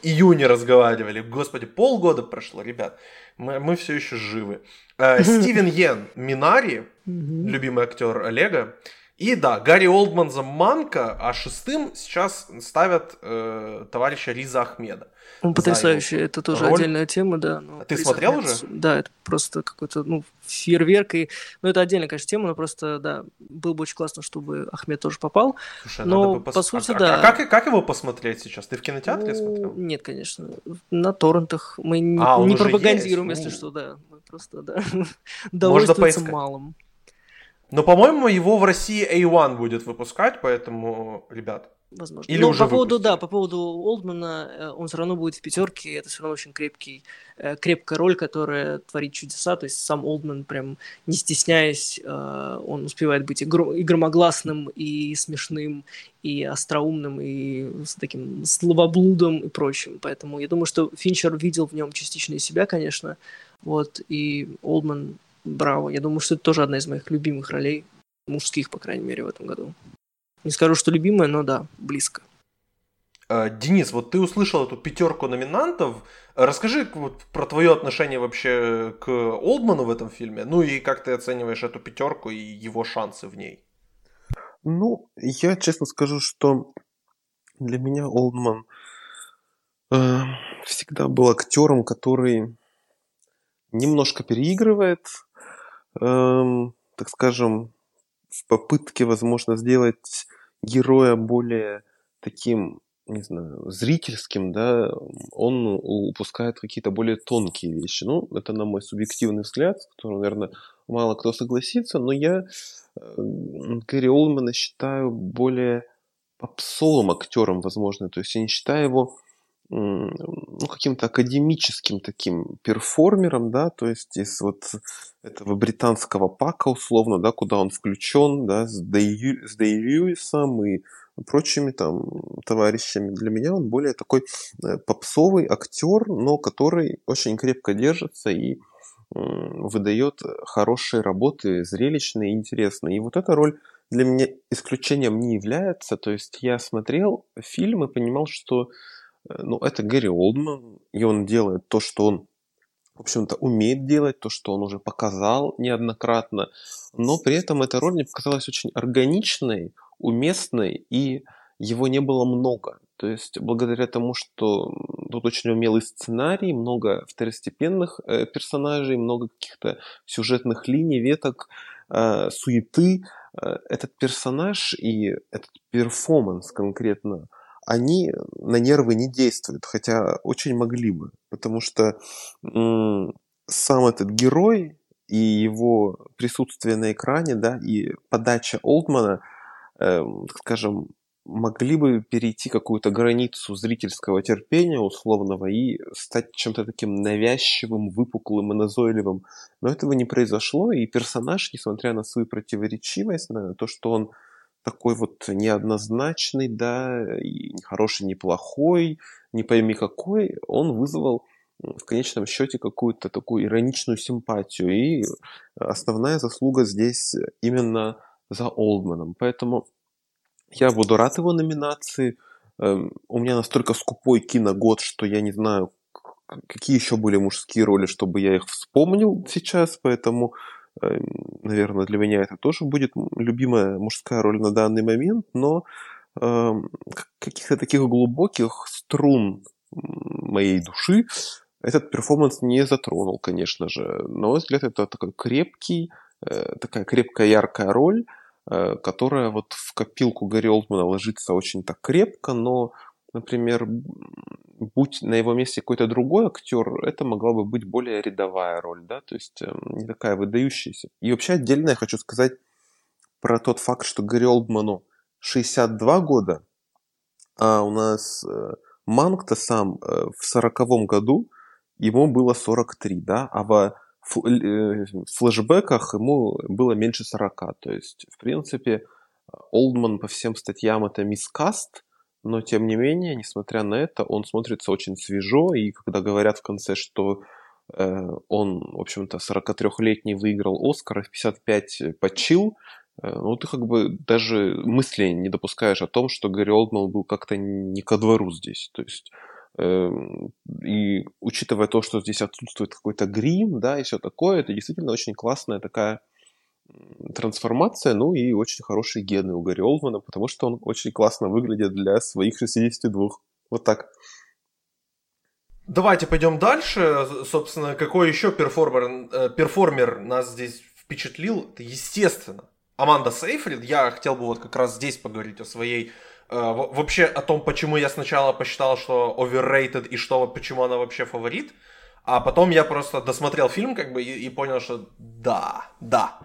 июне разговаривали. Господи, полгода прошло, ребят. Мы, мы все еще живы. Э, Стивен Йен, Минари, любимый актер Олега. И да, Гарри Олдман за Манка, а шестым сейчас ставят э, товарища Риза Ахмеда. Он потрясающий, это тоже роль. отдельная тема, да. Но а ты смотрел Ахмед, уже? Да, это просто какой-то, ну, фейерверк. И, ну, это отдельная, конечно, тема, но просто, да, было бы очень классно, чтобы Ахмед тоже попал. Слушай, но, бы пос... по сути, а, да. А как, как его посмотреть сейчас? Ты в кинотеатре ну, смотрел? Нет, конечно. На торрентах. Мы не, а, не пропагандируем, есть? если что, да. Мы просто, да, довольствуемся малым. Но, по-моему, его в России A1 будет выпускать, поэтому, ребят, Возможно. Или Но уже по поводу, выпустили. да, по поводу Олдмана, э, он все равно будет в пятерке, это все равно очень крепкий, э, крепкая роль, которая творит чудеса, то есть сам Олдман прям не стесняясь, э, он успевает быть и, громогласным, и смешным, и остроумным, и с таким словоблудом и прочим, поэтому я думаю, что Финчер видел в нем частично и себя, конечно, вот, и Олдман, браво, я думаю, что это тоже одна из моих любимых ролей, мужских, по крайней мере, в этом году. Не скажу, что любимая, но да, близко. А, Денис, вот ты услышал эту пятерку номинантов. Расскажи вот про твое отношение вообще к Олдману в этом фильме. Ну и как ты оцениваешь эту пятерку и его шансы в ней? Ну, я честно скажу, что для меня Олдман э, всегда был актером, который немножко переигрывает, э, так скажем, в попытке, возможно, сделать героя более таким, не знаю, зрительским, да, он упускает какие-то более тонкие вещи. Ну, это на мой субъективный взгляд, с которым, наверное, мало кто согласится, но я э, Гэри Олмана считаю более попсовым актером, возможно. То есть я не считаю его ну, каким-то академическим таким перформером, да, то есть из вот этого британского пака условно, да, куда он включен, да, с Дэй, Льюисом и прочими там товарищами. Для меня он более такой э, попсовый актер, но который очень крепко держится и выдает хорошие работы, зрелищные и интересные. И вот эта роль для меня исключением не является. То есть я смотрел фильм и понимал, что ну, это Гэри Олдман, и он делает то, что он, в общем-то, умеет делать, то, что он уже показал неоднократно, но при этом эта роль мне показалась очень органичной, уместной, и его не было много. То есть благодаря тому, что тут очень умелый сценарий, много второстепенных э, персонажей, много каких-то сюжетных линий, веток, э, суеты, э, этот персонаж и этот перформанс конкретно, они на нервы не действуют, хотя очень могли бы, потому что сам этот герой и его присутствие на экране, да, и подача Олдмана, э, скажем, могли бы перейти какую-то границу зрительского терпения условного и стать чем-то таким навязчивым, выпуклым и назойливым. Но этого не произошло, и персонаж, несмотря на свою противоречивость, на то, что он такой вот неоднозначный, да, и хороший, не плохой, не пойми какой, он вызвал в конечном счете какую-то такую ироничную симпатию. И основная заслуга здесь именно за Олдманом. Поэтому я буду рад его номинации. Эм, у меня настолько скупой киногод, что я не знаю, какие еще были мужские роли, чтобы я их вспомнил сейчас, поэтому, наверное, для меня это тоже будет любимая мужская роль на данный момент, но эм, каких-то таких глубоких струн моей души этот перформанс не затронул, конечно же. На мой взгляд, это такой крепкий, э, такая крепкая, яркая роль, Э, которая вот в копилку Гарри Олдмана ложится очень так крепко, но, например, будь на его месте какой-то другой актер, это могла бы быть более рядовая роль, да, то есть эм, не такая выдающаяся. И вообще отдельно я хочу сказать про тот факт, что Гарри Олдману 62 года, а у нас э, Манк-то сам э, в 40 году, ему было 43, да, а в Э, флэшбэках ему было меньше 40. То есть, в принципе, Олдман по всем статьям это мискаст, но тем не менее, несмотря на это, он смотрится очень свежо, и когда говорят в конце, что э, он, в общем-то, 43-летний выиграл Оскар, в 55 почил, э, ну, ты как бы даже мысли не допускаешь о том, что Гарри Олдман был как-то не ко двору здесь. То есть Эм, и учитывая то, что здесь отсутствует какой-то грим, да, и все такое, это действительно очень классная такая трансформация, ну и очень хорошие гены у Гарри Олдмана, потому что он очень классно выглядит для своих 62. Вот так. Давайте пойдем дальше. Собственно, какой еще перформер, э, перформер нас здесь впечатлил? Это, естественно, Аманда Сейфрид. Я хотел бы вот как раз здесь поговорить о своей Э, вообще о том, почему я сначала посчитал, что overrated и что почему она вообще фаворит, а потом я просто досмотрел фильм как бы и, и понял, что да, да,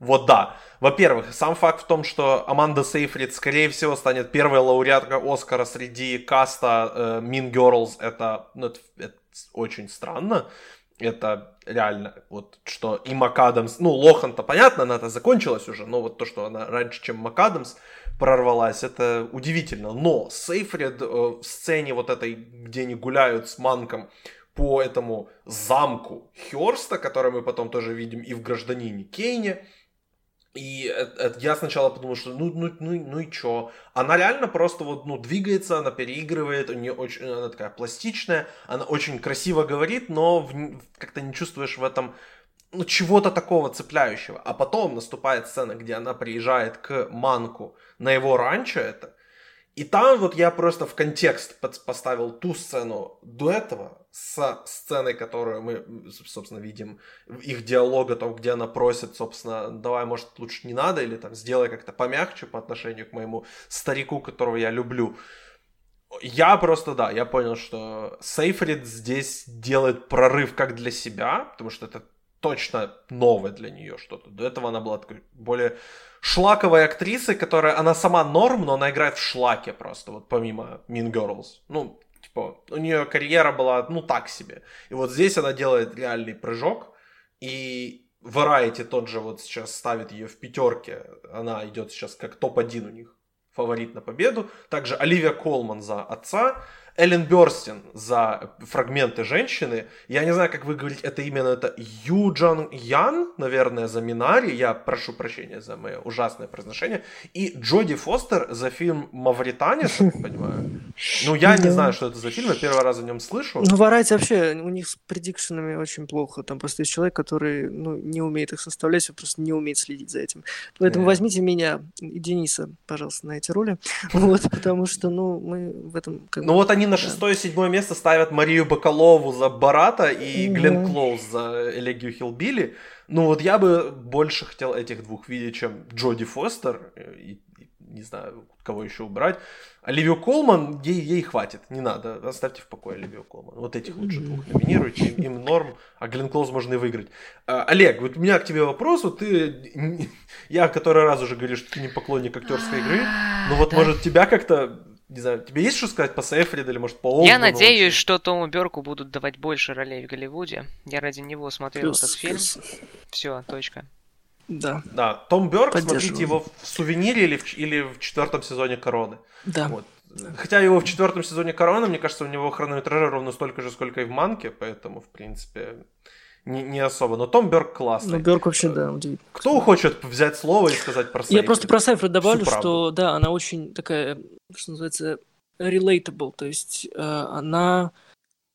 вот да. Во-первых, сам факт в том, что Аманда Сейфрид, скорее всего, станет первой лауреаткой Оскара среди каста э, Mean Girls, это, ну, это, это очень странно. Это реально, вот что и МакАдамс, ну, Лохан-то понятно, она это закончилась уже, но вот то, что она раньше, чем МакАдамс, прорвалась, это удивительно. Но Сейфред э, в сцене вот этой, где они гуляют с Манком по этому замку Хёрста, который мы потом тоже видим и в «Гражданине Кейне», и это, я сначала подумал, что ну, ну, ну, ну и чё? Она реально просто вот, ну, двигается, она переигрывает, у нее очень, она такая пластичная, она очень красиво говорит, но в, как-то не чувствуешь в этом ну, чего-то такого цепляющего. А потом наступает сцена, где она приезжает к Манку на его ранчо это. И там вот я просто в контекст поставил ту сцену до этого с сценой, которую мы, собственно, видим, их диалога, там, где она просит, собственно, давай, может, лучше не надо, или там, сделай как-то помягче по отношению к моему старику, которого я люблю. Я просто, да, я понял, что Сейфрид здесь делает прорыв как для себя, потому что это точно новое для нее что-то. До этого она была такой более шлаковой актрисой, которая, она сама норм, но она играет в шлаке просто, вот помимо Mean Girls. Ну, типа, у нее карьера была, ну, так себе. И вот здесь она делает реальный прыжок, и Variety тот же вот сейчас ставит ее в пятерке, она идет сейчас как топ-1 у них, фаворит на победу. Также Оливия Колман за отца. Эллен Бёрстин за фрагменты женщины. Я не знаю, как вы говорите, это именно это Ю Джон Ян, наверное, за Минари. Я прошу прощения за мое ужасное произношение. И Джоди Фостер за фильм «Мавританец», я понимаю. Ну, я не знаю, что это за фильм, я первый раз о нем слышу. Ну, Variety вообще, у них с предикшенами очень плохо. Там просто есть человек, который ну, не умеет их составлять, он просто не умеет следить за этим. Поэтому возьмите меня и Дениса, пожалуйста, на эти роли. Вот, потому что, ну, мы в этом... Ну вот они на да. шестое-седьмое место ставят Марию Бакалову за Барата и. Глен Клоуз за Элегию Хилбили. Ну вот я бы больше хотел этих двух видеть, чем Джоди Фостер и, и не знаю, кого еще убрать. Оливию Колман, ей, ей хватит, не надо, оставьте в покое Оливию Колман. Вот этих лучше двух номинируйте, им, им норм, а Глен Клоуз можно и выиграть. А, Олег, вот у меня к тебе вопрос, вот ты, я который раз уже говорю, что ты не поклонник актерской игры, ну вот Да. может тебя как-то, не знаю, тебе есть что сказать по Сейфриду или может по Я Олдману надеюсь, вообще? что Тому Берку будут давать больше ролей в Голливуде. Я ради него смотрел Плюс, этот фильм. плюс. Все, точка. Да, Да, Том Поддерживаю. смотрите его в «Сувенире» или в, или в четвертом сезоне «Короны». да. Вот. Хотя его в четвертом сезоне «Короны», мне кажется, у него хронометража ровно столько же, сколько и в «Манке», поэтому, в принципе, не, не особо. Но Том Бёрк классный. Ну, Бёрк вообще, да, удивительно. Кто хочет взять слово и сказать про Я Сейфрид? просто про Сайфред добавлю, Всю правду. что да, она очень такая, что называется, relatable, то есть э, она,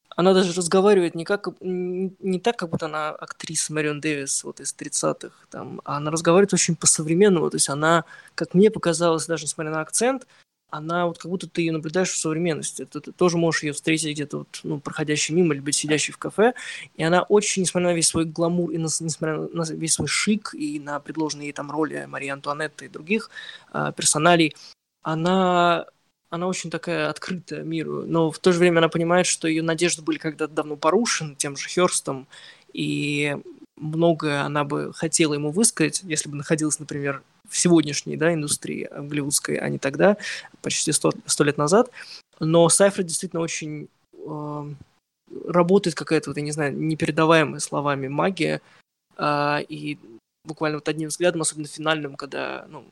она даже разговаривает не как не, не так, как будто она актриса Марион Дэвис вот из 30-х, там, а она разговаривает очень по-современному, то есть она, как мне показалось, даже несмотря на акцент, она вот как будто ты ее наблюдаешь в современности. Ты, ты тоже можешь ее встретить где-то вот, ну, проходящей мимо, либо сидящей в кафе. И она очень, несмотря на весь свой гламур, и на, несмотря на весь свой шик, и на предложенные ей там роли Марии Антуанетты и других а, персоналей, она, она очень такая открытая миру. Но в то же время она понимает, что ее надежды были когда-то давно порушены тем же Херстом, и многое она бы хотела ему высказать, если бы находилась, например, в сегодняшней да, индустрии э, голливудской, а не тогда, почти сто, лет назад. Но Сайфред действительно очень э, работает какая-то, вот, я не знаю, непередаваемая словами магия, а, и буквально вот одним взглядом, особенно финальным, когда ну,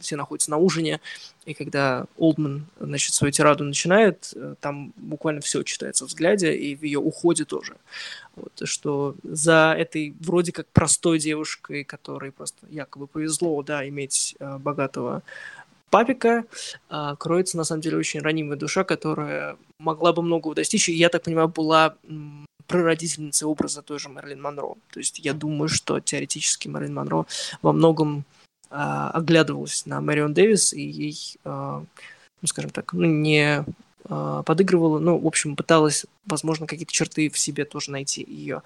все находятся на ужине, и когда Олдман, значит, свою тираду начинает, э, там буквально все читается в взгляде, и в ее уходе тоже. Вот, что за этой вроде как простой девушкой, которой просто якобы повезло, да, иметь э, богатого папика, а, кроется на самом деле очень ранимая душа, которая могла бы многого достичь, и, я так понимаю, была прародительницей образа той же Мерлин Монро. То есть я думаю, что теоретически Мерлин Монро во многом оглядывалась на Мэрион Дэвис и ей, а, ну, скажем так, ну, не а, подыгрывала, ну, в общем, пыталась, возможно, какие-то черты в себе тоже найти ее.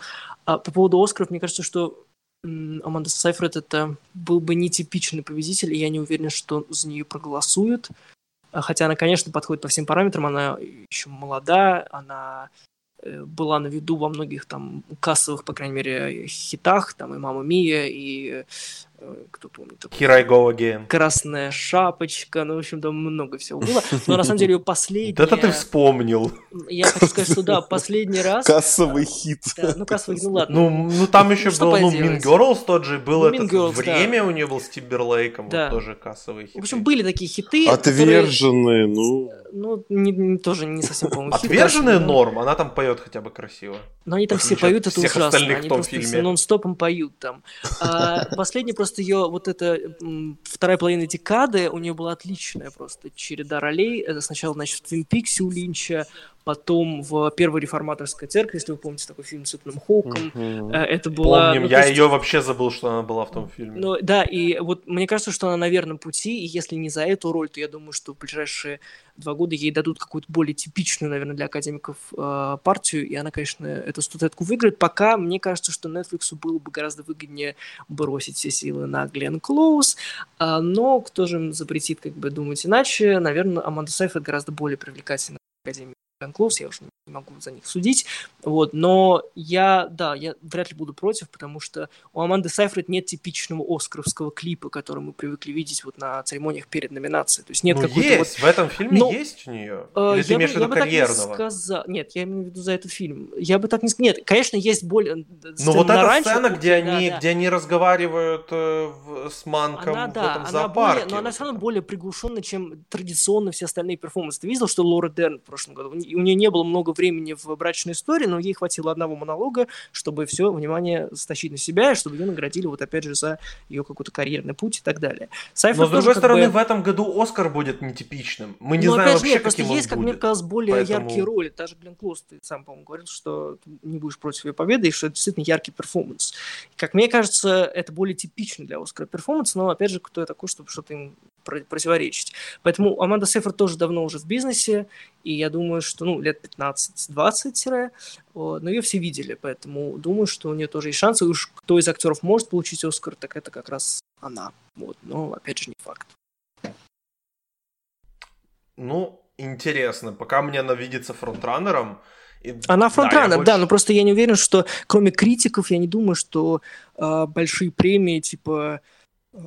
А по поводу Оскаров, мне кажется, что Аманда Сайфред это был бы нетипичный победитель, и я не уверен, что за нее проголосуют. А Хотя она, конечно, подходит по всем параметрам, она еще молода, она э, была на виду во многих там кассовых, по крайней мере, хитах, там и «Мама Мия», и кто помнит такой Here I go again. красная шапочка, ну, в общем, там много всего было. Но на самом деле ее последняя... Это ты вспомнил. Я хочу сказать, что да, последний раз... Кассовый хит. Ну, кассовый, ну ладно. Ну, ну там еще был, ну, поделать? Mean Girls тот же, был Ну, Girls, время у нее был с вот тоже кассовый хит. В общем, были такие хиты, Отверженные, ну... ну, тоже не совсем, по-моему, Отверженная норм, она там поет хотя бы красиво. Но они там все поют, это ужасно. Они просто нон-стопом поют там. А последняя просто ее вот эта вторая половина декады, у нее была отличная просто череда ролей. Это сначала, значит, в Твин Пиксе у Линча, потом в Первой реформаторской церкви, если вы помните такой фильм с Этаном Хоуком. Э, Это была... Помним, ну, я есть- ее вообще забыл, что она была в том фильме. Ну, да, и вот мне кажется, что она на верном пути, и если не за эту роль, то я думаю, что в ближайшие два года ей дадут какую-то более типичную, наверное, для академиков э, партию, и она, конечно, эту статуэтку выиграет. Пока мне кажется, что Netflix было бы гораздо выгоднее бросить все силы на Глен Клоуз, а, но кто же им запретит как бы думать иначе? Наверное, Аманда Сайфред гораздо более привлекательна в Академии Клоуз, я уже не могу за них судить, вот, но я, да, я вряд ли буду против, потому что у Аманды Сайфред нет типичного оскаровского клипа, который мы привыкли видеть вот на церемониях перед номинацией. То есть нет ну, какой-то вот... есть, в этом фильме Ну, есть у нее. Э, Или ты я имеешь бы, в виду так не карьерного? сказал. Нет, я имею в виду за этот фильм. Я бы так не сказал. Нет, конечно, есть более... Ну вот эта раньше сцена, где да, они, да. где они разговаривают э, в- с Манком Она, в да, этом она зоопарке. более, но она вот все равно более приглушенная, чем традиционно все остальные перформансы. Ты видел, что Лора Дерн в прошлом году? У нее не было много времени в брачной истории, но ей хватило одного монолога, чтобы все внимание стащить на себя, и чтобы ее наградили вот опять же за ее какой-то карьерный путь и так далее. Сайфер но с другой стороны, бы... в этом году Оскар будет нетипичным. Мы не но, знаем опять вообще, нет, каким просто есть, как будет. мне казалось, более Поэтому... яркие роли. Даже Глен Клоус, ты сам, по-моему, говорил, что ты не будешь против ее победы, и что это действительно яркий перформанс. Как мне кажется, это более типично для Оскара перформанс, но опять же, кто я такой, чтобы что-то им противоречить. Поэтому Аманда Сейфред тоже давно уже в бизнесе, и я думаю, что, ну, лет 15-20, но ее все видели, поэтому думаю, что у нее тоже есть шансы. Уж кто из актеров может получить Оскар, так это как раз она. Вот, но, опять же, не факт. Ну, интересно. Пока мне она видится фронтранером, и, Она фронтранер, да, больше... да, но просто я не уверен, что кроме критиков, я не думаю, что э, большие премии типа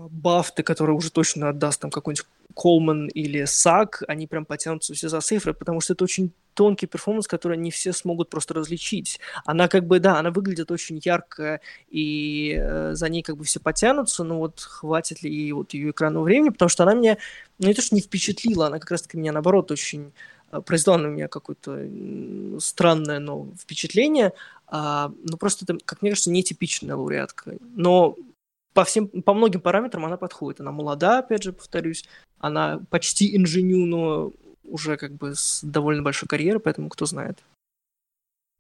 Бафты, которые уже точно отдаст там какой-нибудь Колман или Сак, они прям потянутся все за цифры, потому что это очень тонкий перформанс, который не все смогут просто различить. Она как бы, да, она выглядит очень ярко, и э, за ней как бы все потянутся, но вот хватит ли ей вот ее экранного времени, потому что она меня, ну не то, не впечатлила, она как раз-таки меня, наоборот, очень Э, произвела на меня какое-то странное но впечатление. А, ну, просто это, как мне кажется, нетипичная лауреатка. Но по всем, по многим параметрам она подходит. Она молода, опять же, повторюсь. Она почти инженю, но уже как бы с довольно большой карьерой, поэтому кто знает.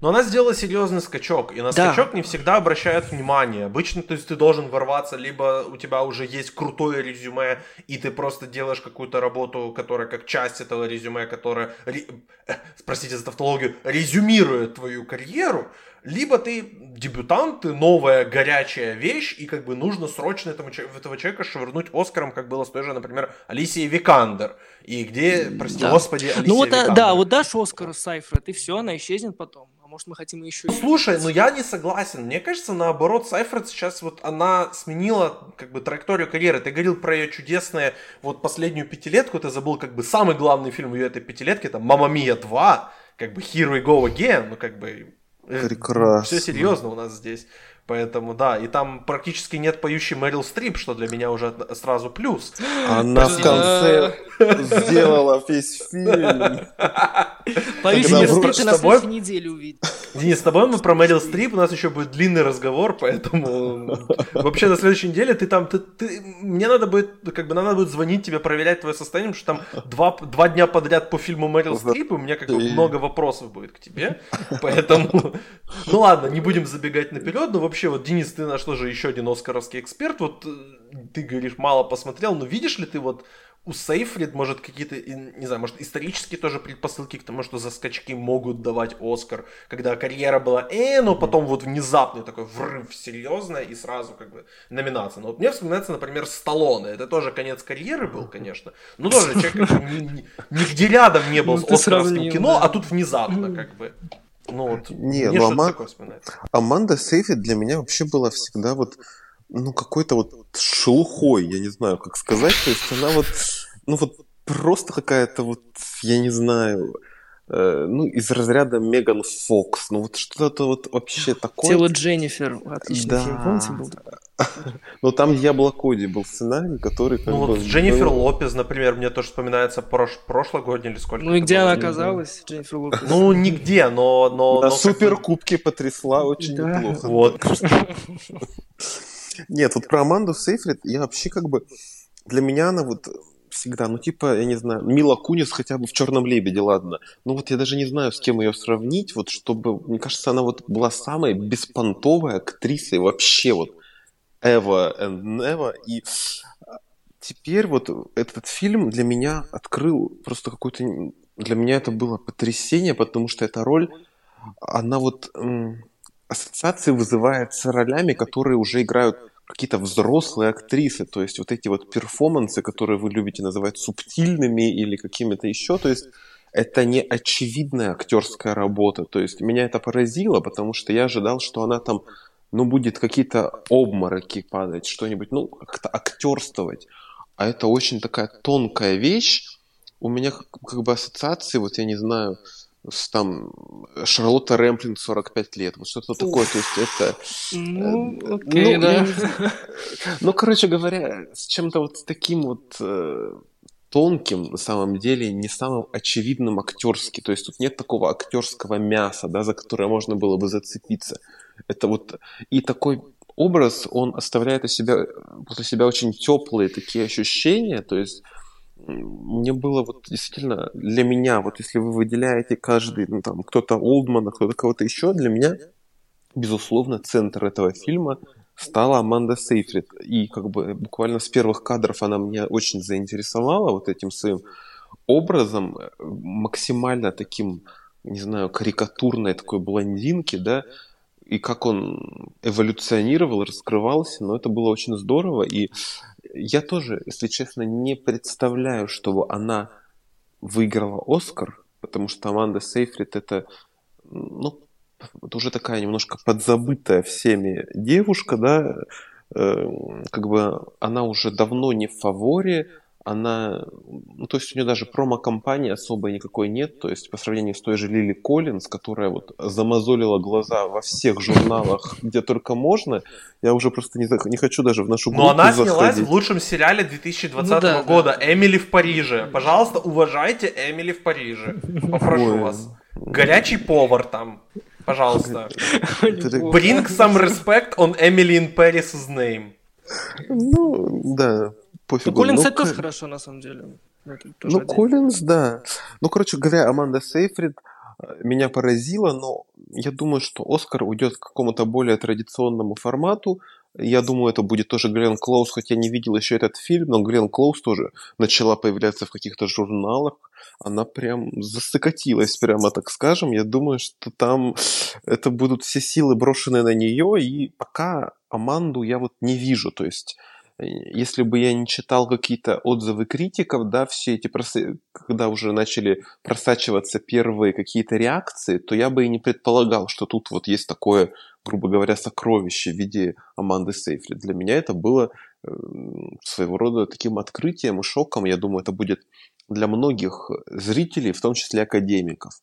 Но она сделала серьезный скачок, и на да. скачок не всегда обращают внимание. Обычно, то есть ты должен ворваться, либо у тебя уже есть крутое резюме, и ты просто делаешь какую-то работу, которая как часть этого резюме, которая, ре, э, простите за тавтологию, резюмирует твою карьеру, либо ты дебютант, ты новая горячая вещь, и как бы нужно срочно этому, этого человека швырнуть Оскаром, как было с той же, например, Алисией Викандер. И где, прости да. господи, Алисия Ну вот, Викандер. да, вот дашь Оскар Сайфред, и все, она исчезнет потом может мы хотим еще... Слушай, ну я не согласен. Мне кажется, наоборот, Сайфред сейчас вот она сменила как бы траекторию карьеры. Ты говорил про ее чудесные вот последнюю пятилетку, ты забыл как бы самый главный фильм ее этой пятилетке, там «Мама Мия 2», как бы «Here we go again», ну как бы... Э, Прекрасно. Все серьезно у нас здесь. Поэтому, да, и там практически нет поющей Мэрил Стрип, что для меня уже сразу плюс. Она в конце сделала весь фильм. Поющая Стрип ты на следующей неделе увидишь. Денис, с тобой мы про Мэрил Стрип, у нас еще будет длинный разговор, поэтому вообще на следующей неделе ты там, ты, ты, мне надо будет, как бы надо будет звонить тебе, проверять твое состояние, потому что там два, два дня подряд по фильму Мэрил Стрип, и у меня как бы много вопросов будет к тебе, поэтому, ну ладно, не будем забегать наперед, но вообще вообще, вот, Денис, ты наш тоже еще один оскаровский эксперт, вот э, ты говоришь, мало посмотрел, но видишь ли ты вот у Сейфрид, может, какие-то, не знаю, может, исторические тоже предпосылки к тому, что за скачки могут давать Оскар, когда карьера была, э, но потом вот внезапный такой врыв серьезная и сразу как бы номинация. Но вот мне вспоминается, например, Сталлоне. Это тоже конец карьеры был, конечно. Но тоже человек как бы, ни, нигде рядом не был ну, с оскаровским кино, а тут внезапно как бы. Ну вот, не, ну, Ама... Аманда Сейфрид для меня вообще была всегда вот, ну, какой-то вот шелухой, я не знаю, как сказать. То есть она вот, ну вот просто какая-то вот, я не знаю, э, ну, из разряда Меган Фокс. Ну, вот что-то вот вообще такое. Тело Дженнифер, отличный да. фильм, помните, был? Ну, там Ябло Коди был сценарий, который... Как ну, бы, вот Дженнифер был... Лопес, например, мне тоже вспоминается прош... прошлогодний или сколько. Ну, и где она оказалась, Дженнифер Лопес? Ну, нигде, но... но На но суперкубке потрясла очень да. неплохо. Вот. Нет, вот про Аманду Сейфрид я вообще как бы... Для меня она вот всегда, ну типа, я не знаю, Мила Кунис хотя бы в Черном лебеде, ладно. Ну вот я даже не знаю, с кем ее сравнить, вот чтобы, мне кажется, она вот была самой беспонтовой актрисой вообще вот Эва and Нева. И теперь вот этот фильм для меня открыл просто какой-то... Для меня это было потрясение, потому что эта роль, она вот ассоциации вызывает с ролями, которые уже играют какие-то взрослые актрисы, то есть вот эти вот перформансы, которые вы любите называть субтильными или какими-то еще, то есть это не очевидная актерская работа, то есть меня это поразило, потому что я ожидал, что она там ну, будет какие-то обмороки падать, что-нибудь, ну, как-то актерствовать. А это очень такая тонкая вещь. У меня как бы ассоциации, вот я не знаю, там Шарлотта Рэмплин 45 лет, вот что-то такое, то есть это... Ну, э, окей, ну, да. ну, короче говоря, с чем-то вот таким вот, э, тонким, на самом деле, не самым очевидным актерски. То есть тут нет такого актерского мяса, да, за которое можно было бы зацепиться. Это вот и такой образ, он оставляет себя, после себя очень теплые такие ощущения, то есть мне было вот действительно для меня, вот если вы выделяете каждый, ну там кто-то Олдмана, кто-то кого-то еще, для меня, безусловно, центр этого фильма стала Аманда Сейфрид. И как бы буквально с первых кадров она меня очень заинтересовала вот этим своим образом, максимально таким, не знаю, карикатурной такой блондинки, да, и как он эволюционировал, раскрывался, но это было очень здорово. И я тоже, если честно, не представляю, чтобы она выиграла Оскар, потому что Аманда Сейфрид это, ну, это уже такая немножко подзабытая всеми девушка, да, э, как бы она уже давно не в фаворе, она, ну, то есть у нее даже промо-компании особой никакой нет, то есть по сравнению с той же Лили Коллинз, которая вот замазолила глаза во всех журналах, где только можно, я уже просто не, не хочу даже в нашу группу Но она заходить. снялась в лучшем сериале 2020 Ну да, года «Эмили в Париже». Пожалуйста, уважайте Эмили в Париже. Попрошу Ой. вас. Горячий повар там. Пожалуйста. Bring some respect on Emily in Paris' name. Ну, да, Ну, пофигу. Ну, кстати, тоже к- хорошо, на самом деле. Тоже Ну, отдельно. Коллинз, да. Ну, короче говоря, Аманда Сейфрид э, меня поразила, но я думаю, что Оскар уйдет к какому-то более традиционному формату. Я думаю, это будет тоже Глен Клоуз, хоть я не видел еще этот фильм, но Глен Клоуз тоже начала появляться в каких-то журналах. Она прям засыкатилась, прямо так скажем. Я думаю, что там это будут все силы брошены на нее, и пока Аманду я вот не вижу. То есть если бы я не читал какие-то отзывы критиков, да, все эти, просы- когда уже начали просачиваться первые какие-то реакции, то я бы и не предполагал, что тут вот есть такое, грубо говоря, сокровище в виде Аманды Сейфрид. Для меня это было э, своего рода таким открытием и шоком. Я думаю, это будет для многих зрителей, в том числе академиков.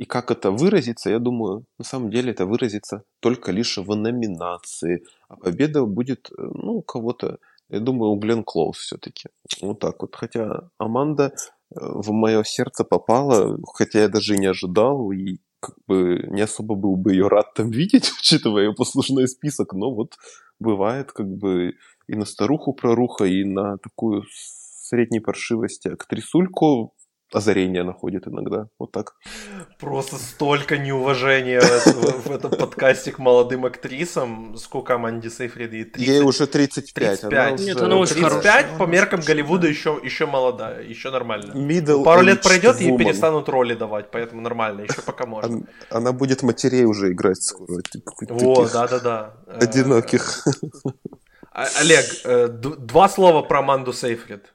И как это выразится, я думаю, на самом деле это выразится только лишь в номинации. А победа будет, э, ну, кого-то, я думаю, у Глен Клоуз все-таки. Вот так вот. Хотя Аманда э, в мое сердце попала, хотя я даже не ожидал, и как бы не особо был бы ее рад там видеть, учитывая ее послужной список, но вот бывает как бы и на старуху проруха, и на такую средней паршивости актрисульку озарение находит иногда. Вот так. Просто столько неуважения в, этом подкасте к молодым актрисам. Сколько Аманде Сейфрид? Ей 30, Ей уже 35. 35. Нет, она очень 35 хорошая. по меркам Голливуда еще, еще молодая, еще нормально. Middle Пару лет пройдет, ей перестанут роли давать, поэтому нормально, еще пока можно. Он- Она будет матерей уже играть скоро. таких да-да-да. Одиноких. А- Олег, э, два слова про Аманду Сейфрид.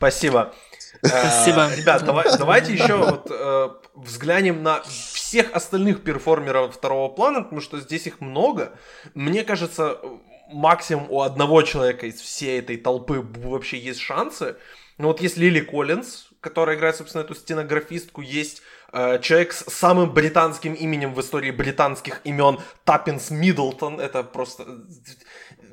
Спасибо. Э, Спасибо. Ребят, давай- давайте еще вот э, взглянем на всех остальных перформеров второго плана, потому что здесь их много. Мне кажется, максимум у одного человека из всей этой толпы вообще есть шансы. Ну вот есть Лили Коллинз, которая играет, собственно, эту стенографистку, есть э, человек с самым британским именем в истории британских имен Таппинс Миддлтон. Это просто...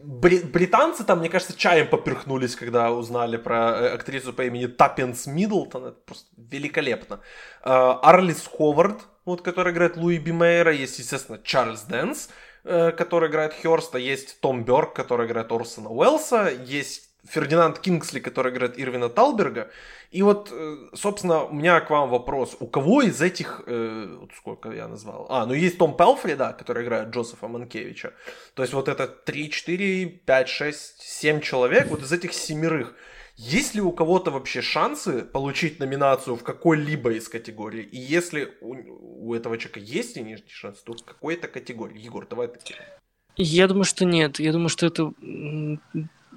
Бри- британцы там, мне кажется, чаем поперхнулись, когда узнали про э, актрису по имени Таппинс Миддлтон. Это просто великолепно. Э, Арлис Ховард, вот, который играет Луи Би Мейера. Есть, естественно, Чарльз Дэнс, э, который играет Хёрста. Есть Том Бёрк, который играет Орсона Уэллса. Есть Фердинанд Кингсли, который играет Ирвина Талберга. И вот, э, собственно, у меня к вам вопрос. У кого из этих, э, вот сколько я назвал? А, ну есть Том Пелфри, да, который играет Джозефа Манкевича. То есть вот это 3, 4, 5, 6, 7 человек. Вот из этих семерых есть ли у кого-то вообще шансы получить номинацию в какой-либо из категорий? И если у, у этого человека есть не шанс, то в какой-то категории? Егор, давай ты. Я думаю, что нет. Я думаю, что это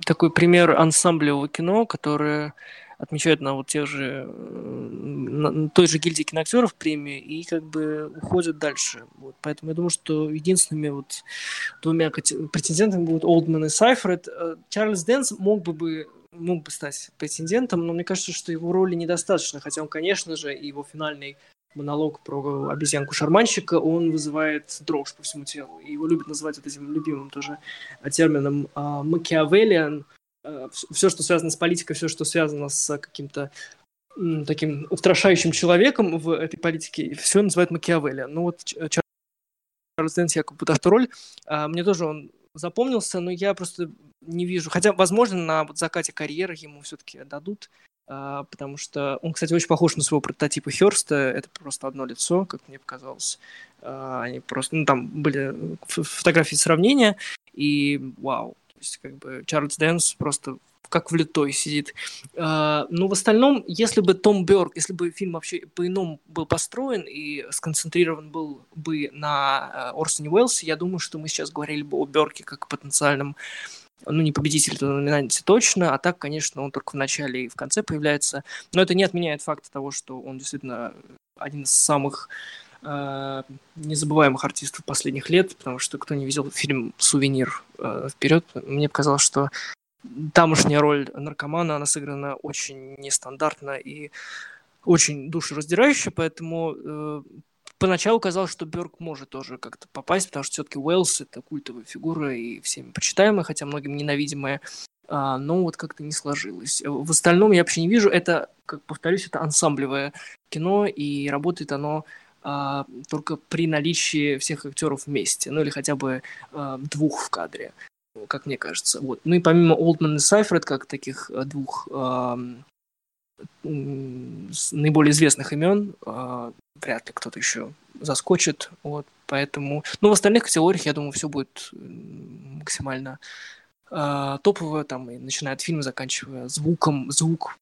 такой пример ансамблевого кино, которое отмечают на вот тех же, на той же гильдии киноактеров премии и как бы уходят дальше. Вот. Поэтому я думаю, что единственными вот двумя претендентами будут Олдман и Сайфред. Чарльз Дэнс мог бы, бы мог бы стать претендентом, но мне кажется, что его роли недостаточно, хотя он, конечно же, его финальный монолог про обезьянку-шарманщика, он вызывает дрожь по всему телу. И его любят называть вот этим любимым тоже термином а, э, все, что связано с политикой, все, что связано с каким-то таким устрашающим человеком в этой политике, все называют Макиавелли. Ну вот Чарльз Дэнс якобы под эту роль. А, мне тоже он запомнился, но я просто не вижу. Хотя, возможно, на вот закате карьеры ему все-таки дадут, а, потому что он, кстати, очень похож на своего прототипа Херста. Это просто одно лицо, как мне показалось. А, они просто, ну, там были фотографии сравнения, и вау. То есть, как бы, Чарльз Дэнс просто как влитой сидит. А, но в остальном, если бы Том Бёрк, если бы фильм вообще по-иному был построен и сконцентрирован был бы на а, Орсоне Уэллсе, я думаю, что мы сейчас говорили бы о Бёрке как потенциальном ну, не победитель этого номинации точно, а так, конечно, он только в начале и в конце появляется. Но это не отменяет факта того, что он действительно один из самых э, незабываемых артистов последних лет, потому что кто не видел фильм «Сувенир» э, вперед, мне показалось, что тамошняя роль наркомана, она сыграна очень нестандартно и очень душераздирающе, поэтому э, поначалу казалось, что Бёрк может тоже как-то попасть, потому что все-таки Уэллс — это культовая фигура и всеми почитаемая, хотя многим ненавидимая, а, но вот как-то не сложилось. В остальном я вообще не вижу. Это, как повторюсь, это ансамблевое кино, и работает оно а, только при наличии всех актеров вместе, ну или хотя бы а, двух в кадре как мне кажется. Вот. Ну и помимо Олдман и Сайфред, как таких э, двух э, наиболее известных имен, э, вряд ли кто-то еще заскочит. Вот, поэтому... Ну, в остальных категориях, я думаю, все будет максимально э, топовое, там, и начиная от фильма, заканчивая звуком. Звук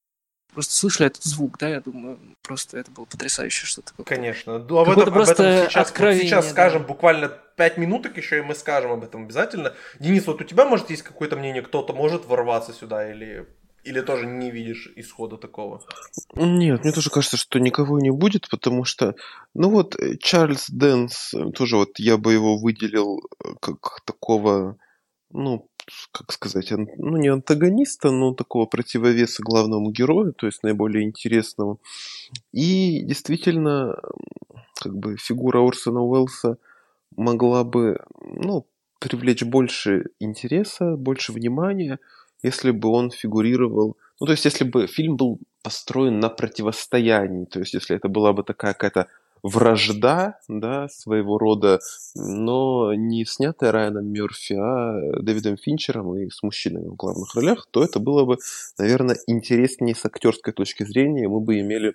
просто слышали этот звук, да, я думаю, просто это было потрясающе что-то. Конечно. Ну, об, этом, об этом сейчас, вот сейчас да. скажем буквально пять минуток еще, и мы скажем об этом обязательно. Денис, вот у тебя, может, есть какое-то мнение, кто-то может ворваться сюда или или тоже не видишь исхода такого? Нет, мне тоже кажется, что никого не будет, потому что, ну вот, э, Чарльз Дэнс, э, тоже вот я бы его выделил э, как такого, ну, как сказать, ну не антагониста, но такого противовеса главному герою, то есть наиболее интересного. И действительно, как бы фигура Орсона Уэллса могла бы, ну, привлечь больше интереса, больше внимания, если бы он фигурировал, ну, то есть, если бы фильм был построен на противостоянии, то есть, если это была бы такая какая-то вражда, да, своего рода, но не снятая Райаном Мерфи, а Дэвидом Финчером и с мужчинами в главных ролях, то это было бы, наверное, интереснее с актерской точки зрения. Мы бы имели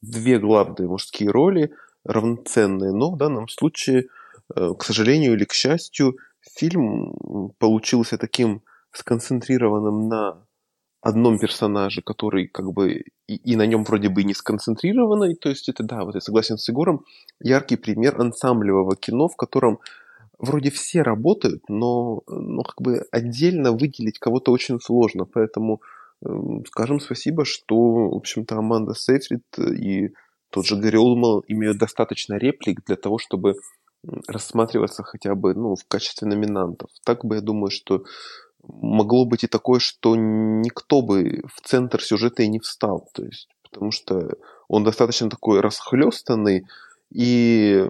две главные мужские роли, равноценные, но в данном случае, э, к сожалению или к счастью, фильм получился таким сконцентрированным на одном персонаже, который как бы и, и на нем вроде бы не сконцентрированный. То есть это, да, вот я согласен с Егором, яркий пример ансамблевого кино, в котором вроде все работают, но, но как бы отдельно выделить кого-то очень сложно. Поэтому э, скажем спасибо, что, в общем-то, Аманда Сейфрид и тот же Гарри Олман имеют достаточно реплик для того, чтобы рассматриваться хотя бы ну, в качестве номинантов. Так бы я думаю, что могло быть и такое, что никто бы в центр сюжета и не встал. То есть, потому что он достаточно такой расхлестанный, и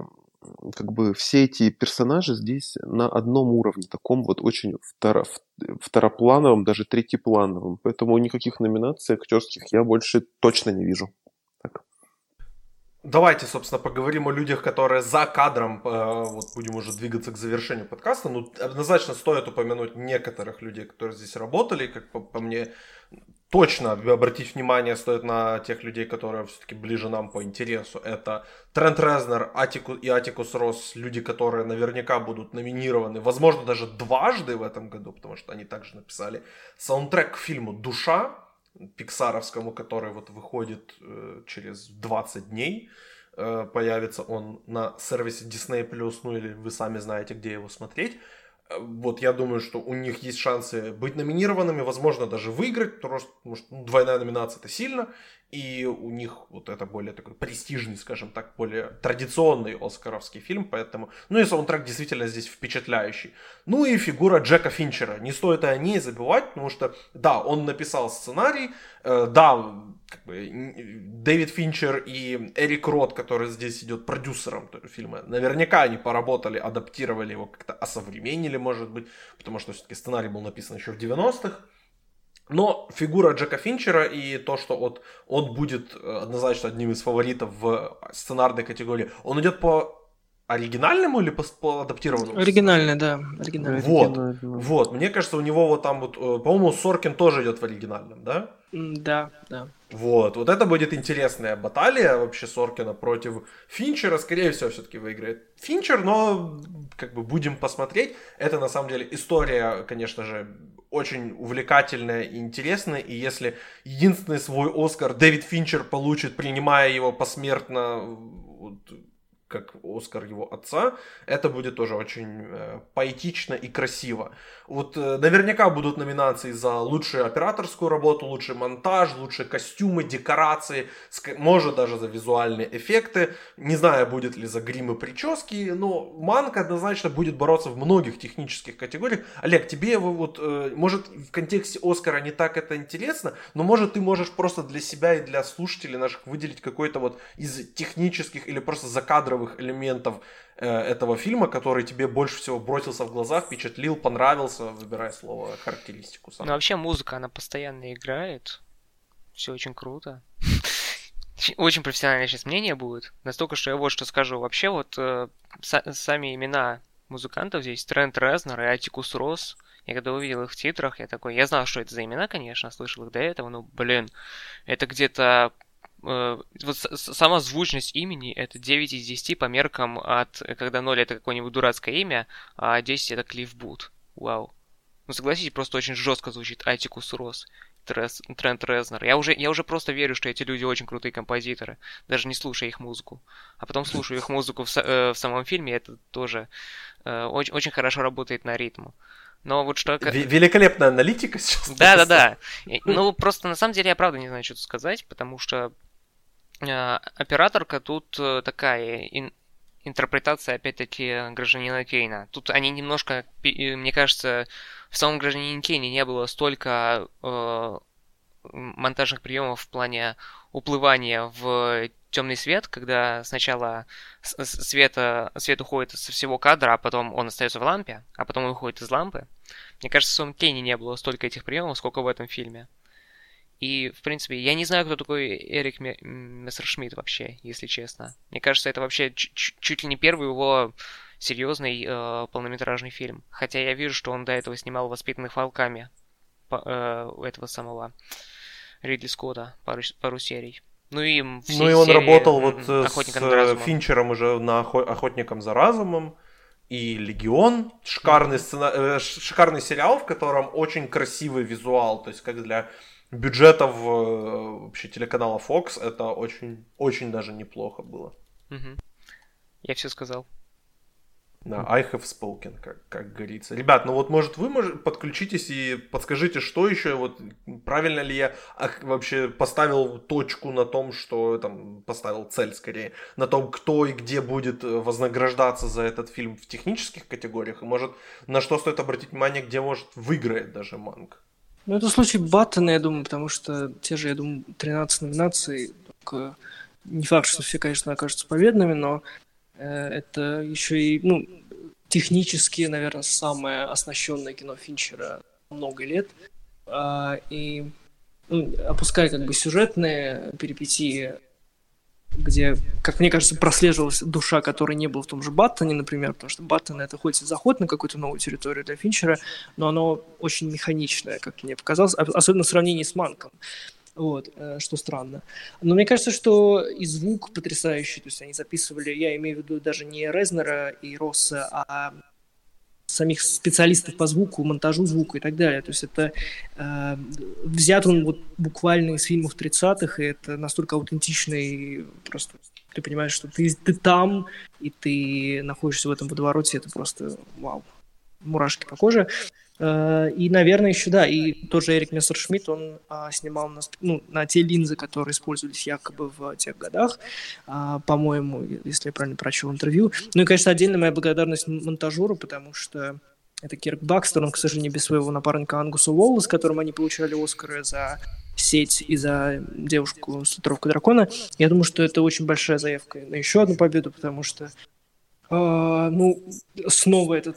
как бы все эти персонажи здесь на одном уровне, таком вот очень второ, второплановом, даже третьеплановом. Поэтому никаких номинаций актерских я больше точно не вижу. Давайте, собственно, поговорим о людях, которые за кадром, э, вот будем уже двигаться к завершению подкаста. Ну, однозначно стоит упомянуть некоторых людей, которые здесь работали, как по, по мне, точно обратить внимание стоит на тех людей, которые все-таки ближе нам по интересу. Это Трент Резнер Атику, и Атикус Росс, люди, которые наверняка будут номинированы, возможно, даже дважды в этом году, потому что они также написали саундтрек к фильму «Душа», пиксаровскому, который вот выходит э, через 20 дней. Э, появится он на сервисе Disney+, ну или вы сами знаете, где его смотреть. Э, вот я думаю, что у них есть шансы быть номинированными, возможно, даже выиграть, потому что ну, двойная номинация это сильно, и у них вот это более такой престижный, скажем так, более традиционный оскаровский фильм, поэтому, ну и саундтрек действительно здесь впечатляющий. Ну и фигура Джека Финчера, не стоит о ней забывать, потому что, да, он написал сценарий, э, да, как бы, Дэвид Финчер и Эрик Рот, который здесь идет продюсером фильма, наверняка они поработали, адаптировали его, как-то осовременили, может быть, потому что все-таки сценарий был написан еще в 90-х, Но фигура Джека Финчера и то, что вот он будет э, однозначно одним из фаворитов в сценарной категории, он идет по оригинальному или по, по адаптированному? Оригинальный, да, оригинальный. Вот, вот. Мне кажется, у него вот там вот, э, по-моему, Соркин тоже идет в оригинальном, да? Да, да. Вот, вот это будет интересная баталия вообще Соркина против Финчера. Скорее всего, все-таки выиграет Финчер, но как бы будем посмотреть. Это на самом деле история, конечно же, очень увлекательная и интересная. И если единственный свой Оскар Дэвид Финчер получит, принимая его посмертно как Оскар его отца, это будет тоже очень э, поэтично и красиво. Вот э, наверняка будут номинации за лучшую операторскую работу, лучший монтаж, лучшие костюмы, декорации, может даже за визуальные эффекты. Не знаю, будет ли за грим и прически, но Манк однозначно будет бороться в многих технических категориях. Олег, тебе вот, э, может в контексте Оскара не так это интересно, но может ты можешь просто для себя и для слушателей наших выделить какой-то вот из технических или просто закадровых элементов Э, этого фильма, который тебе больше всего бросился в глаза, впечатлил, понравился, выбирая слово, характеристику сам. Ну, вообще музыка, она постоянно играет. Все очень круто. Очень профессиональное сейчас мнение будет. Настолько, что я вот что скажу. Вообще вот э, сами имена музыкантов здесь Трент Резнер и Атикус Росс. Я когда увидел их в титрах, я такой, я знал, что это за имена, конечно, слышал их до этого, но, блин, это где-то вот сама звучность имени это 9 из 10 по меркам от когда 0 это какое-нибудь дурацкое имя, а 10 это Клифф Бут. Вау. Ну согласитесь, просто очень жестко звучит Атикус Рос, Трент Резнер. Я уже, я уже просто верю, что эти люди очень крутые композиторы, даже не слушая их музыку. А потом слушаю их музыку в, э, в самом фильме, это тоже э, очень, очень хорошо работает на ритм. Но вот что... Великолепная аналитика сейчас. Да-да-да. Ну, просто на самом деле я правда не знаю, что сказать, потому что Э, операторка тут э, такая ин, интерпретация, опять-таки, гражданина Кейна. Тут они немножко, мне кажется, в самом гражданине Кейне не было столько э, монтажных приемов в плане уплывания в темный свет, когда сначала света, свет уходит со всего кадра, а потом он остается в лампе, а потом он уходит из лампы. Мне кажется, в самом Кейне не было столько этих приемов, сколько в этом фильме. И, в принципе, я не знаю, кто такой Эрик Мессершмитт вообще, если честно. Мне кажется, это вообще чуть ли не первый его серьезный э, полнометражный фильм. Хотя я вижу, что он до этого снимал «Воспитанных волками» по, э, этого самого Ридли Скотта, пару, пару серий. Ну и, ну и он работал вот с э, Финчером уже на «Охотником за разумом» и «Легион». Шикарный, сцена... Э, шикарный сериал, в котором очень красивый визуал, то есть как для бюджетов э, вообще телеканала Fox это очень, очень даже неплохо было. Угу. Я все сказал. Да, I have spoken, как, как говорится. Ребят, ну вот может вы может, подключитесь и подскажите, что еще, вот правильно ли я вообще поставил точку на том, что там поставил цель скорее, на том, кто и где будет э, вознаграждаться за этот фильм в технических категориях, и может на что стоит обратить внимание, где может выиграет даже Манг. Ну, это случай Баттона, я думаю, потому что те же, я думаю, 13 номинаций, только не факт, что все, конечно, окажутся победными, но э, это еще и, ну, технически, наверное, самое оснащенное кино Финчера много лет. А, и ну, опуская как бы сюжетные перипетии где, как мне кажется, прослеживалась душа, которой не было в том же Баттоне, например, потому что Баттон это хоть и заход на какую-то новую территорию для Финчера, но оно очень механичное, как мне показалось, особенно в сравнении с Манком. Вот, э, что странно. Но мне кажется, что и звук потрясающий, то есть они записывали, я имею в виду даже не Резнера и Росса, а самих специалистов по звуку, монтажу звука и так далее. То есть это э, взят он вот буквально из фильмов 30-х, и это настолько аутентичный просто ты понимаешь, что ты, ты там, и ты находишься в этом водовороте, это просто вау, мурашки по коже. Э, и, наверное, еще, да, и тот же Эрик Мессершмитт, он а, снимал на, ну, на те линзы, которые использовались якобы в тех годах, а, по-моему, если я правильно прочел интервью. Ну и, конечно, отдельная моя благодарность монтажеру, потому что это Кирк Бакстер, он, к сожалению, без своего напарника Ангуса Уолла, с которым они получали Оскары за сеть и за девушку с татуировкой дракона. Я думаю, что это очень большая заявка на еще одну победу, потому что, э, ну, снова этот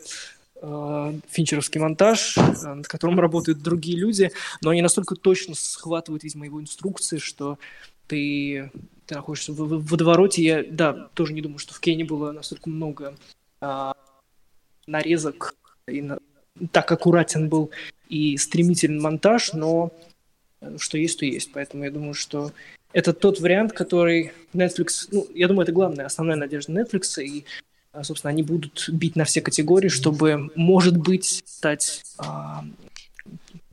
финчеровский монтаж, э, над которым работают другие люди, но они настолько точно схватывают, видимо, его инструкции, что ты, ты находишься в, в водовороте. Я, да, тоже не думаю, что в Кене было настолько много э, нарезок, и на, так аккуратен был и стремительный монтаж, но что есть, то есть. Поэтому я думаю, что это тот вариант, который Netflix, ну, я думаю, это главная, основная надежда Netflix, и, а, собственно, они будут бить на все категории, чтобы, может быть, стать, а,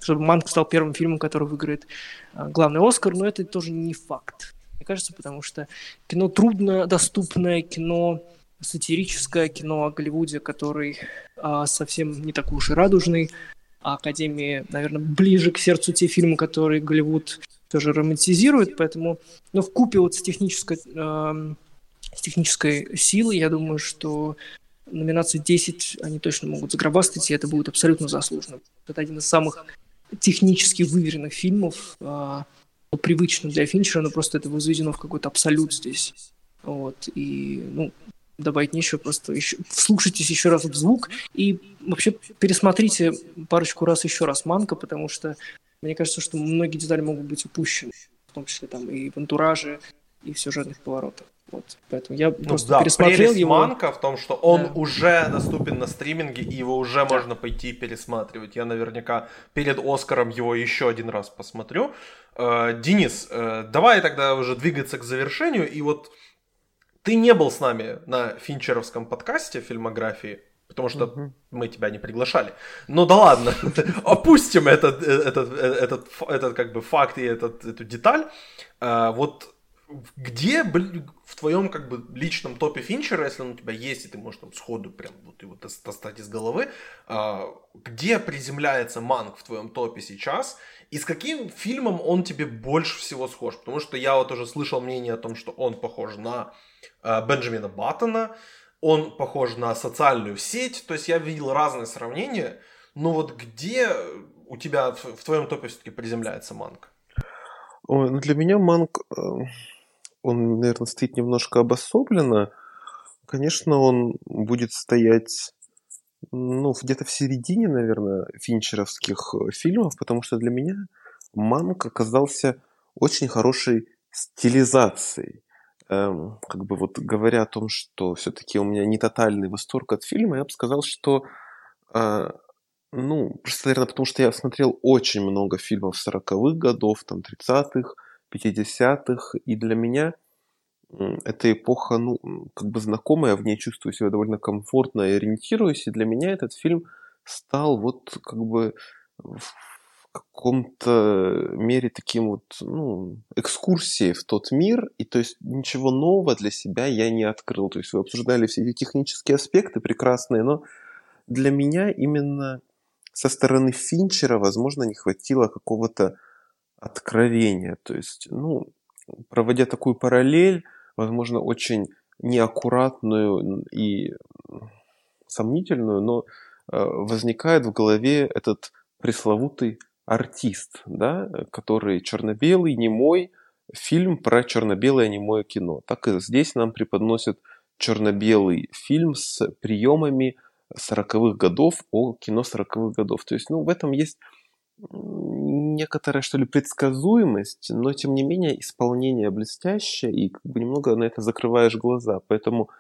чтобы Манк стал первым фильмом, который выиграет а, главный Оскар, но это тоже не факт, мне кажется, потому что кино трудно доступное, кино сатирическое, кино о Голливуде, который совсем не такой уж и радужный, а Академии, наверное, ближе к сердцу те фильмы, которые Голливуд тоже романтизирует, поэтому, ну, в купе вот с технической, с технической силой, я думаю, что номинации 10 они точно могут загробастать, и это будет абсолютно заслуженно. Это один из самых технически выверенных фильмов, э, привычных для Финчера, но просто это возведено в какой-то абсолют здесь. Вот, и, ну, добавить нечего, просто еще, вслушайтесь еще раз в звук и вообще пересмотрите парочку раз еще раз Манка, потому что мне кажется, что многие детали могут быть упущены, в том числе там и в антураже, и в сюжетных поворотах. Вот, поэтому я ну, просто да, пересмотрел его. Манка в том, что он да. уже доступен на стриминге, и его уже да. можно пойти и пересматривать. Я наверняка перед Оскаром его еще один раз посмотрю. Э, Денис, э, давай тогда уже двигаться к завершению. И вот ты не был с нами на финчеровском подкасте фильмографии, потому что угу. мы тебя не приглашали. Ну да ладно, опустим этот, этот, этот, этот как бы факт и этот, эту деталь. Вот где в твоем как бы личном топе Финчера, если он у тебя есть, и ты можешь там сходу прям вот его достать из головы, а, где приземляется Манк в твоем топе сейчас, и с каким фильмом он тебе больше всего схож? Потому что я вот уже слышал мнение о том, что он похож на Э, Бенджамина Баттона, он похож на социальную сеть, то есть я видел разные сравнения, но вот где у тебя в, твоем топе все-таки приземляется Манк? Ой, ну для меня Манк, э, он, наверное, стоит немножко обособленно. Конечно, он будет стоять ну, где-то в середине, наверное, финчеровских э, фильмов, потому что для меня Манк оказался очень хорошей стилизацией. Эм, как бы вот говоря о том, что все-таки у меня не тотальный восторг от фильма, я бы сказал, что э, ну, просто, наверное, потому что я смотрел очень много фильмов 40-х годов, там, 30-х, 50-х, и для меня эта эпоха, ну, как бы знакомая, я в ней чувствую себя довольно комфортно и ориентируюсь, и для меня этот фильм стал вот как бы каком-то мере таким вот, ну, экскурсией в тот мир, и то есть ничего нового для себя я не открыл. То есть вы обсуждали все эти технические аспекты прекрасные, но для меня именно со стороны Финчера, возможно, не хватило какого-то откровения. То есть, ну, проводя такую параллель, возможно, очень неаккуратную и сомнительную, но э, возникает в голове этот пресловутый артист, да, который черно-белый, немой, фильм про черно-белое немое кино. Так и здесь нам преподносят черно-белый фильм с приемами 40-х годов о кино 40-х годов. То есть, ну, в этом есть некоторая, что ли, предсказуемость, но, тем не менее, исполнение блестящее, и как бы немного на это закрываешь глаза. Поэтому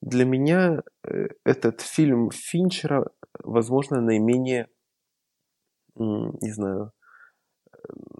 для меня э, этот фильм Финчера, возможно, наименее не знаю,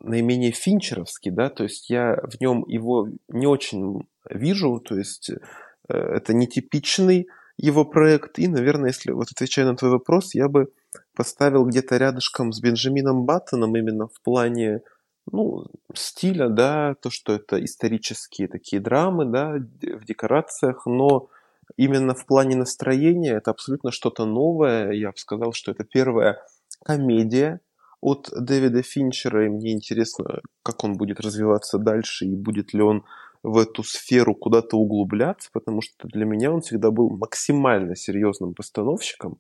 наименее финчеровский, да, то есть я в нем его не очень вижу, то есть э, это нетипичный его проект, и, наверное, если вот отвечая на твой вопрос, я бы поставил где-то рядышком с Бенджамином Баттоном именно в плане ну, стиля, да, то, что это исторические такие драмы, да, в декорациях, но именно в плане настроения это абсолютно что-то новое. Я бы сказал, что это первая комедия, от Дэвида Финчера, и мне интересно, как он будет развиваться дальше, и будет ли он в эту сферу куда-то углубляться, потому что для меня он всегда был максимально серьезным постановщиком.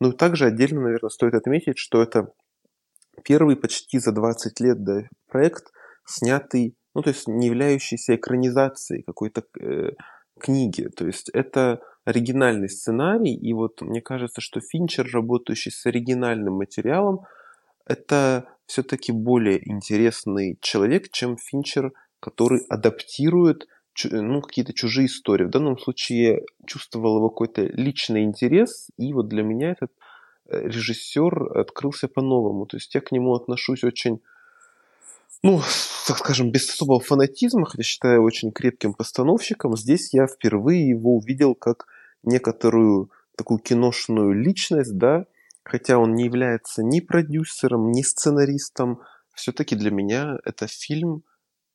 Но также отдельно, наверное, стоит отметить, что это первый почти за 20 лет да, проект, снятый, ну, то есть не являющийся экранизацией какой-то э, книги. То есть это оригинальный сценарий, и вот мне кажется, что Финчер, работающий с оригинальным материалом, это все-таки более интересный человек, чем Финчер, который адаптирует ну, какие-то чужие истории. В данном случае я чувствовал его какой-то личный интерес, и вот для меня этот э, режиссер открылся по-новому. То есть я к нему отношусь очень, ну, так скажем, без особого фанатизма, хотя считаю очень крепким постановщиком. Здесь я впервые его увидел как некоторую такую киношную личность, да, хотя он не является ни продюсером, ни сценаристом, все-таки для меня это фильм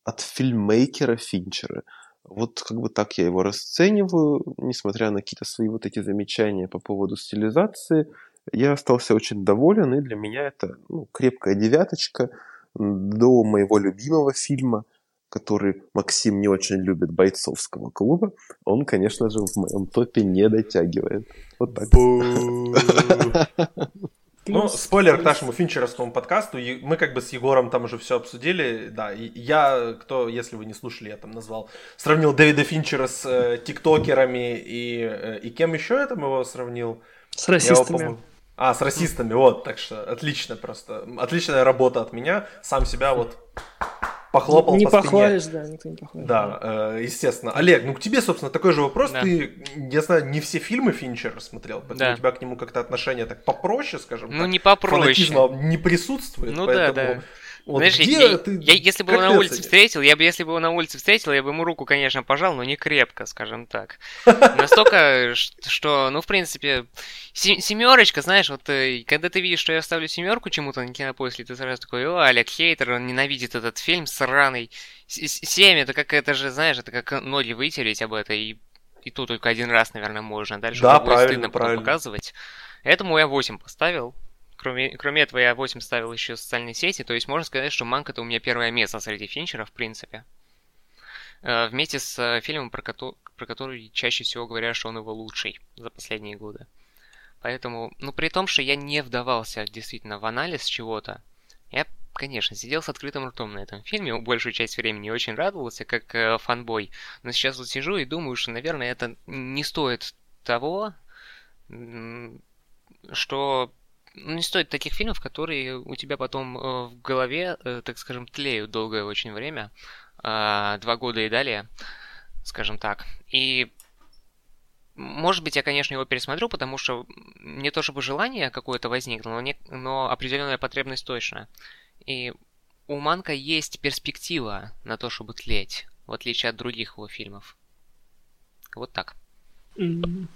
от фильммейкера Финчера. Вот как бы так я его расцениваю, несмотря на какие-то свои вот эти замечания по поводу стилизации, я остался очень доволен, и для меня это ну, крепкая девяточка до моего любимого фильма, который Максим не очень любит, бойцовского клуба, он, конечно же, в моем топе не дотягивает. Вот так. Ну, спойлер к нашему финчеровскому подкасту. Мы как бы с Егором там уже все обсудили. Да, и я, кто, если вы не слушали, я там назвал, сравнил Дэвида Финчера с э, тиктокерами и, э, и кем еще я там его сравнил? С расистами. Его, а, с расистами, вот, так что отлично просто. Отличная работа от меня. Сам себя вот похлопал не по похвалишь, спине. да, никто не похвалит. Да, э, естественно. Олег, ну к тебе, собственно, такой же вопрос. Да. Ты, я знаю, не все фильмы Финчера смотрел, поэтому Да. у тебя к нему как-то отношение так попроще, скажем Ну, так. не попроще. Фанатизма не присутствует, Ну да, поэтому... да. Вот Знаешь, я, ты, я- если бы его на улице оценишь? встретил, я бы, если бы его на улице встретил, я бы ему руку, конечно, пожал, но не крепко, скажем так. Настолько, что, ну, в принципе, се- семерочка, знаешь, вот э, когда ты видишь, что я ставлю семерку чему-то на кинопоиске, ты сразу такой, о, Олег Хейтер, он ненавидит этот фильм сраный. Семь, это как, это же, знаешь, это как ноги вытереть об это, и, и то только один раз, наверное, можно. Дальше Да, правильно, стыдно правильно. показывать. Этому я 8 поставил. Кроме, кроме этого, я 8 ставил еще социальные сети, то есть можно сказать, что Манк это у меня первое место среди финчеров, в принципе. Э, Вместе с э, фильмом, про, кото- про который чаще всего говорят, что он его лучший за последние годы. Поэтому, ну при том, что я не вдавался действительно в анализ чего-то, я, конечно, сидел с открытым ртом на этом фильме, большую часть времени очень радовался, как э, фанбой, но сейчас вот сижу и думаю, что, наверное, это не стоит того, что ну, не стоит таких фильмов, которые у тебя потом э, в голове, э, так скажем, тлеют долгое очень время, а, два года и далее, скажем так. И может быть, я, конечно, его пересмотрю, потому что не то чтобы желание какое-то возникло, но, не, но определенная потребность точно. И у Манка есть перспектива на то, чтобы тлеть, в отличие от других его фильмов. Вот так. М,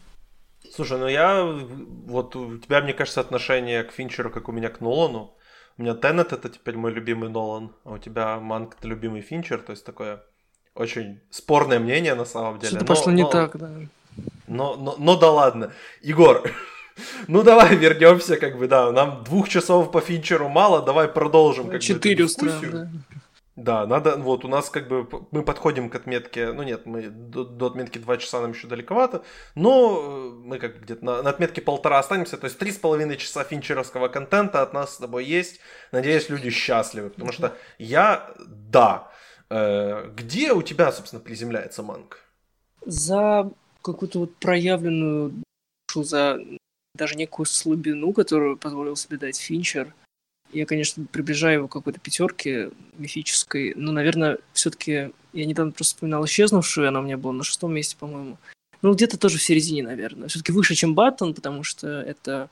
Слушай, ну я... Вот у тебя, мне кажется, отношение к Финчеру, как у меня к Нолану. У меня Теннет это теперь мой любимый Нолан, а у тебя Манк это любимый Финчер, то есть такое очень спорное мнение на самом деле. Что-то но- пошло не но- так, да. Но, но, но да ладно. Егор, ну давай вернемся, как бы, да, нам двух часов по Финчеру мало, давай продолжим. Как бы, Четыре дискуссию. устроим, да. Да, надо, вот у нас как бы, мы подходим к отметке, ну нет, мы до, до отметки 2 часа нам еще далековато, но э, мы как бы где-то на, на отметке полтора останемся, то есть три с половиной часа финчеровского контента от нас с тобой есть, надеюсь, люди счастливы, потому что я, да, Э, где у тебя, собственно, приземляется манг? За какую-то вот проявленную за даже некую слабину, которую позволил себе дать Финчер, я, конечно, приближаю его к какой-то пятерке мифической, но, наверное, все-таки я недавно просто вспоминал исчезнувшую, она у меня была на шестом месте, по-моему. Ну, где-то тоже в середине, наверное. Все-таки выше, чем Баттон, потому что это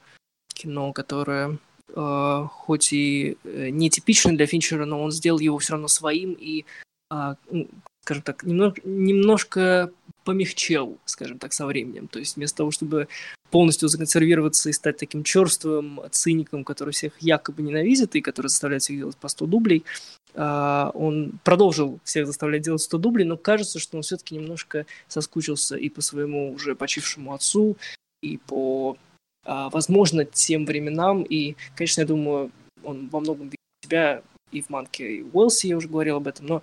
кино, которое э, хоть и э, нетипично для Финчера, но он сделал его все равно своим и, а, ну, скажем так, немного, немножко помягчел, скажем так, со временем. То есть вместо того, чтобы полностью законсервироваться и стать таким черствым циником, который всех якобы ненавидит и который заставляет всех делать по 100 дублей, а, он продолжил всех заставлять делать 100 дублей, но кажется, что он все-таки немножко соскучился и по своему уже почившему отцу, и по, а, возможно, тем временам. И, конечно, я думаю, он во многом видит себя и в Манке, и в Уэлсе, я уже говорил об этом, но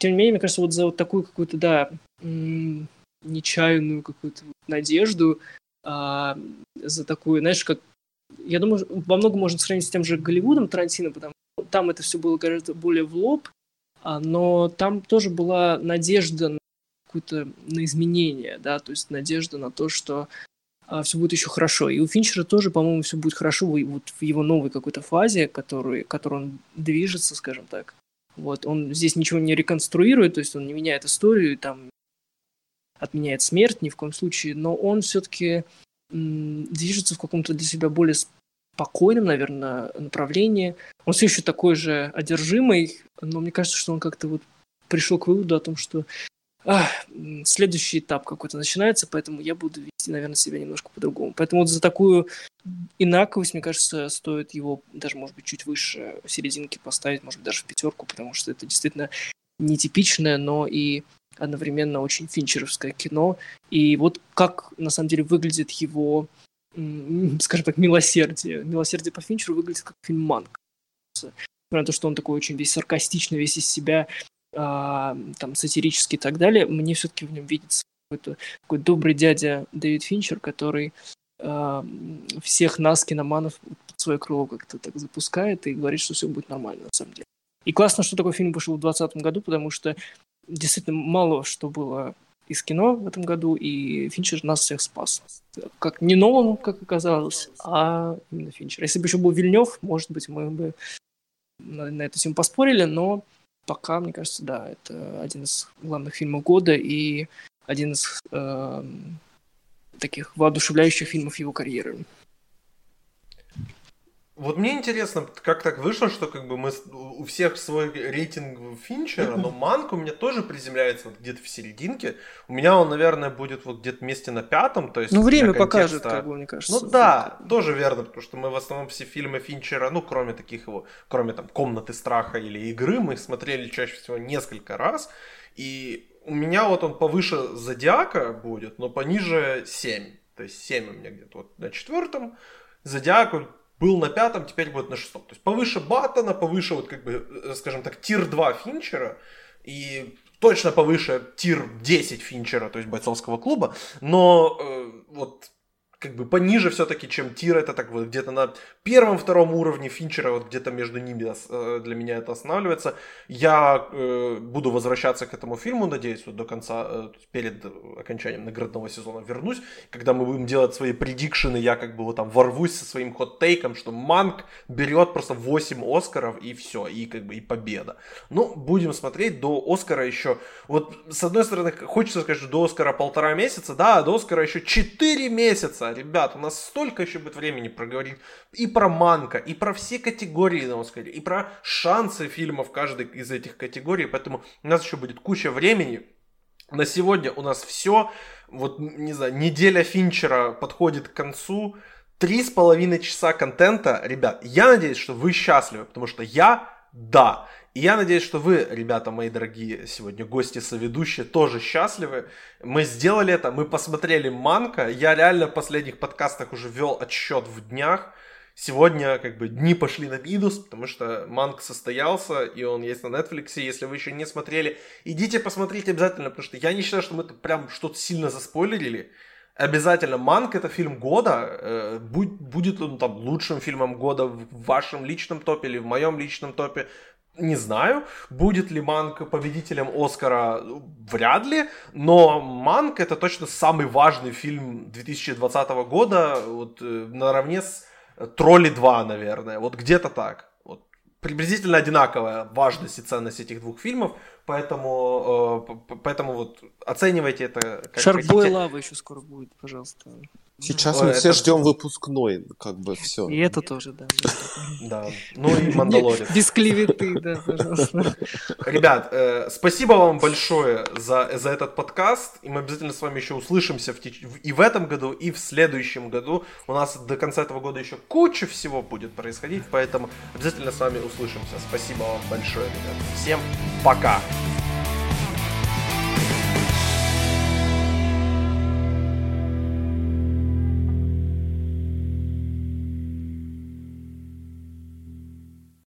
тем не менее, мне кажется, вот за вот такую какую-то, да, нечаянную какую-то надежду, а, за такую, знаешь, как... Я думаю, во многом можно сравнить с тем же Голливудом Тарантино, потому что там это все было гораздо более в лоб, а, но там тоже была надежда на какое-то на изменение, да, то есть надежда на то, что а, все будет еще хорошо. И у Финчера тоже, по-моему, все будет хорошо вот в его новой какой-то фазе, который, которой он движется, скажем так. Вот, он здесь ничего не реконструирует, то есть он не меняет историю, там, отменяет смерть ни в коем случае, но он все-таки движется в каком-то для себя более спокойном, наверное, направлении. Он все еще такой же одержимый, но мне кажется, что он как-то вот пришел к выводу о том, что а, следующий этап какой-то начинается, поэтому я буду вести, наверное, себя немножко по-другому. Поэтому вот за такую инаковость, мне кажется, стоит его даже, может быть, чуть выше серединки поставить, может быть, даже в пятерку, потому что это действительно нетипичное, но и одновременно очень финчеровское кино. И вот как, на самом деле, выглядит его, скажем так, милосердие. Милосердие по Финчеру выглядит как фильм «Манк». Несмотря на то, что он такой очень весь саркастичный, весь из себя, а, там, сатирический и так далее, мне все-таки в нем видится какой-то такой добрый дядя Дэвид Финчер, который а, всех нас, киноманов, под свое крыло как-то так запускает и говорит, что все будет нормально на самом деле. И классно, что такой фильм вышел в 2020 году, потому что действительно мало что было из кино в этом году, и Финчер нас всех спас. Как не Нолан, как оказалось, а именно Финчер. Если бы еще был Вильнев, может быть, мы бы на, на эту тему поспорили, но пока, мне кажется, да, это один из главных фильмов года и один из э, таких воодушевляющих фильмов его карьеры. Вот мне интересно, как так вышло, что как бы мы у всех свой рейтинг Финчера, но Манк у меня тоже приземляется вот где-то в серединке. У меня он, наверное, будет вот где-то вместе на пятом, то есть. Ну время покажет, как бы мне кажется. Ну да, это... тоже верно, потому что мы в основном все фильмы Финчера, ну кроме таких его, кроме там комнаты страха или игры, мы их смотрели чаще всего несколько раз, и у меня вот он повыше Зодиака будет, но пониже 7. То есть 7 у меня где-то вот на четвертом. Зодиак был на пятом, теперь будет на шестом. То есть повыше Баттона, повыше, вот как бы, э, скажем так, тир 2 Финчера и точно повыше тир 10 Финчера, то есть бойцовского клуба, но э, вот как бы пониже все-таки, чем Тир, это так вот где-то на первом-втором уровне Финчера, вот где-то между ними э, для меня это останавливается. Я э, буду возвращаться к этому фильму, надеюсь, вот до конца, э, перед окончанием наградного сезона вернусь, когда мы будем делать свои предикшены, я как бы вот там ворвусь со своим хот-тейком, что Манк берет просто 8 Оскаров и все, и как бы и победа. Ну, будем смотреть, до Оскара еще, вот с одной стороны, хочется сказать, что до Оскара полтора месяца, да, а до Оскара еще 4 месяца, ребят, у нас столько еще будет времени проговорить и про манка, и про все категории на Оскаре, и про шансы фильмов каждой из этих категорий, поэтому у нас еще будет куча времени. На сегодня у нас все. Вот, не знаю, неделя Финчера подходит к концу. Три с половиной часа контента. Ребят, я надеюсь, что вы счастливы, потому что я, да. И я надеюсь, что вы, ребята мои дорогие, сегодня гости соведущие, тоже счастливы. Мы сделали это, мы посмотрели Манка. Я реально в последних подкастах уже вел отсчет в днях. Сегодня как бы дни пошли на минус, потому что Манк состоялся, и он есть на Netflix. Если вы еще не смотрели, идите посмотрите обязательно, потому что я не считаю, что мы это прям что-то сильно заспойлерили. Обязательно Манк это фильм года. Э, будь, будет он там лучшим фильмом года в вашем личном топе или в моем личном топе. Не знаю, будет ли Манк победителем Оскара, вряд ли, но Манк это точно самый важный фильм 2020 года, вот, э, наравне с Тролли 2, наверное, вот где-то так. Приблизительно одинаковая важность и ценность этих двух фильмов, поэтому, э, поэтому вот оценивайте это как Шаркбой Лава еще скоро будет, пожалуйста. Сейчас Ой, мы это... все ждем выпускной, как бы все. И это тоже, да. Да. Ну и Мандалорец. Без клеветы, да, пожалуйста. Ребят, э, спасибо вам большое за, за этот подкаст. И мы обязательно с вами еще услышимся и в этом году, и в следующем году. У нас до конца этого года еще куча всего будет происходить, поэтому обязательно с вами услышимся. Спасибо вам большое, ребят. Всем пока!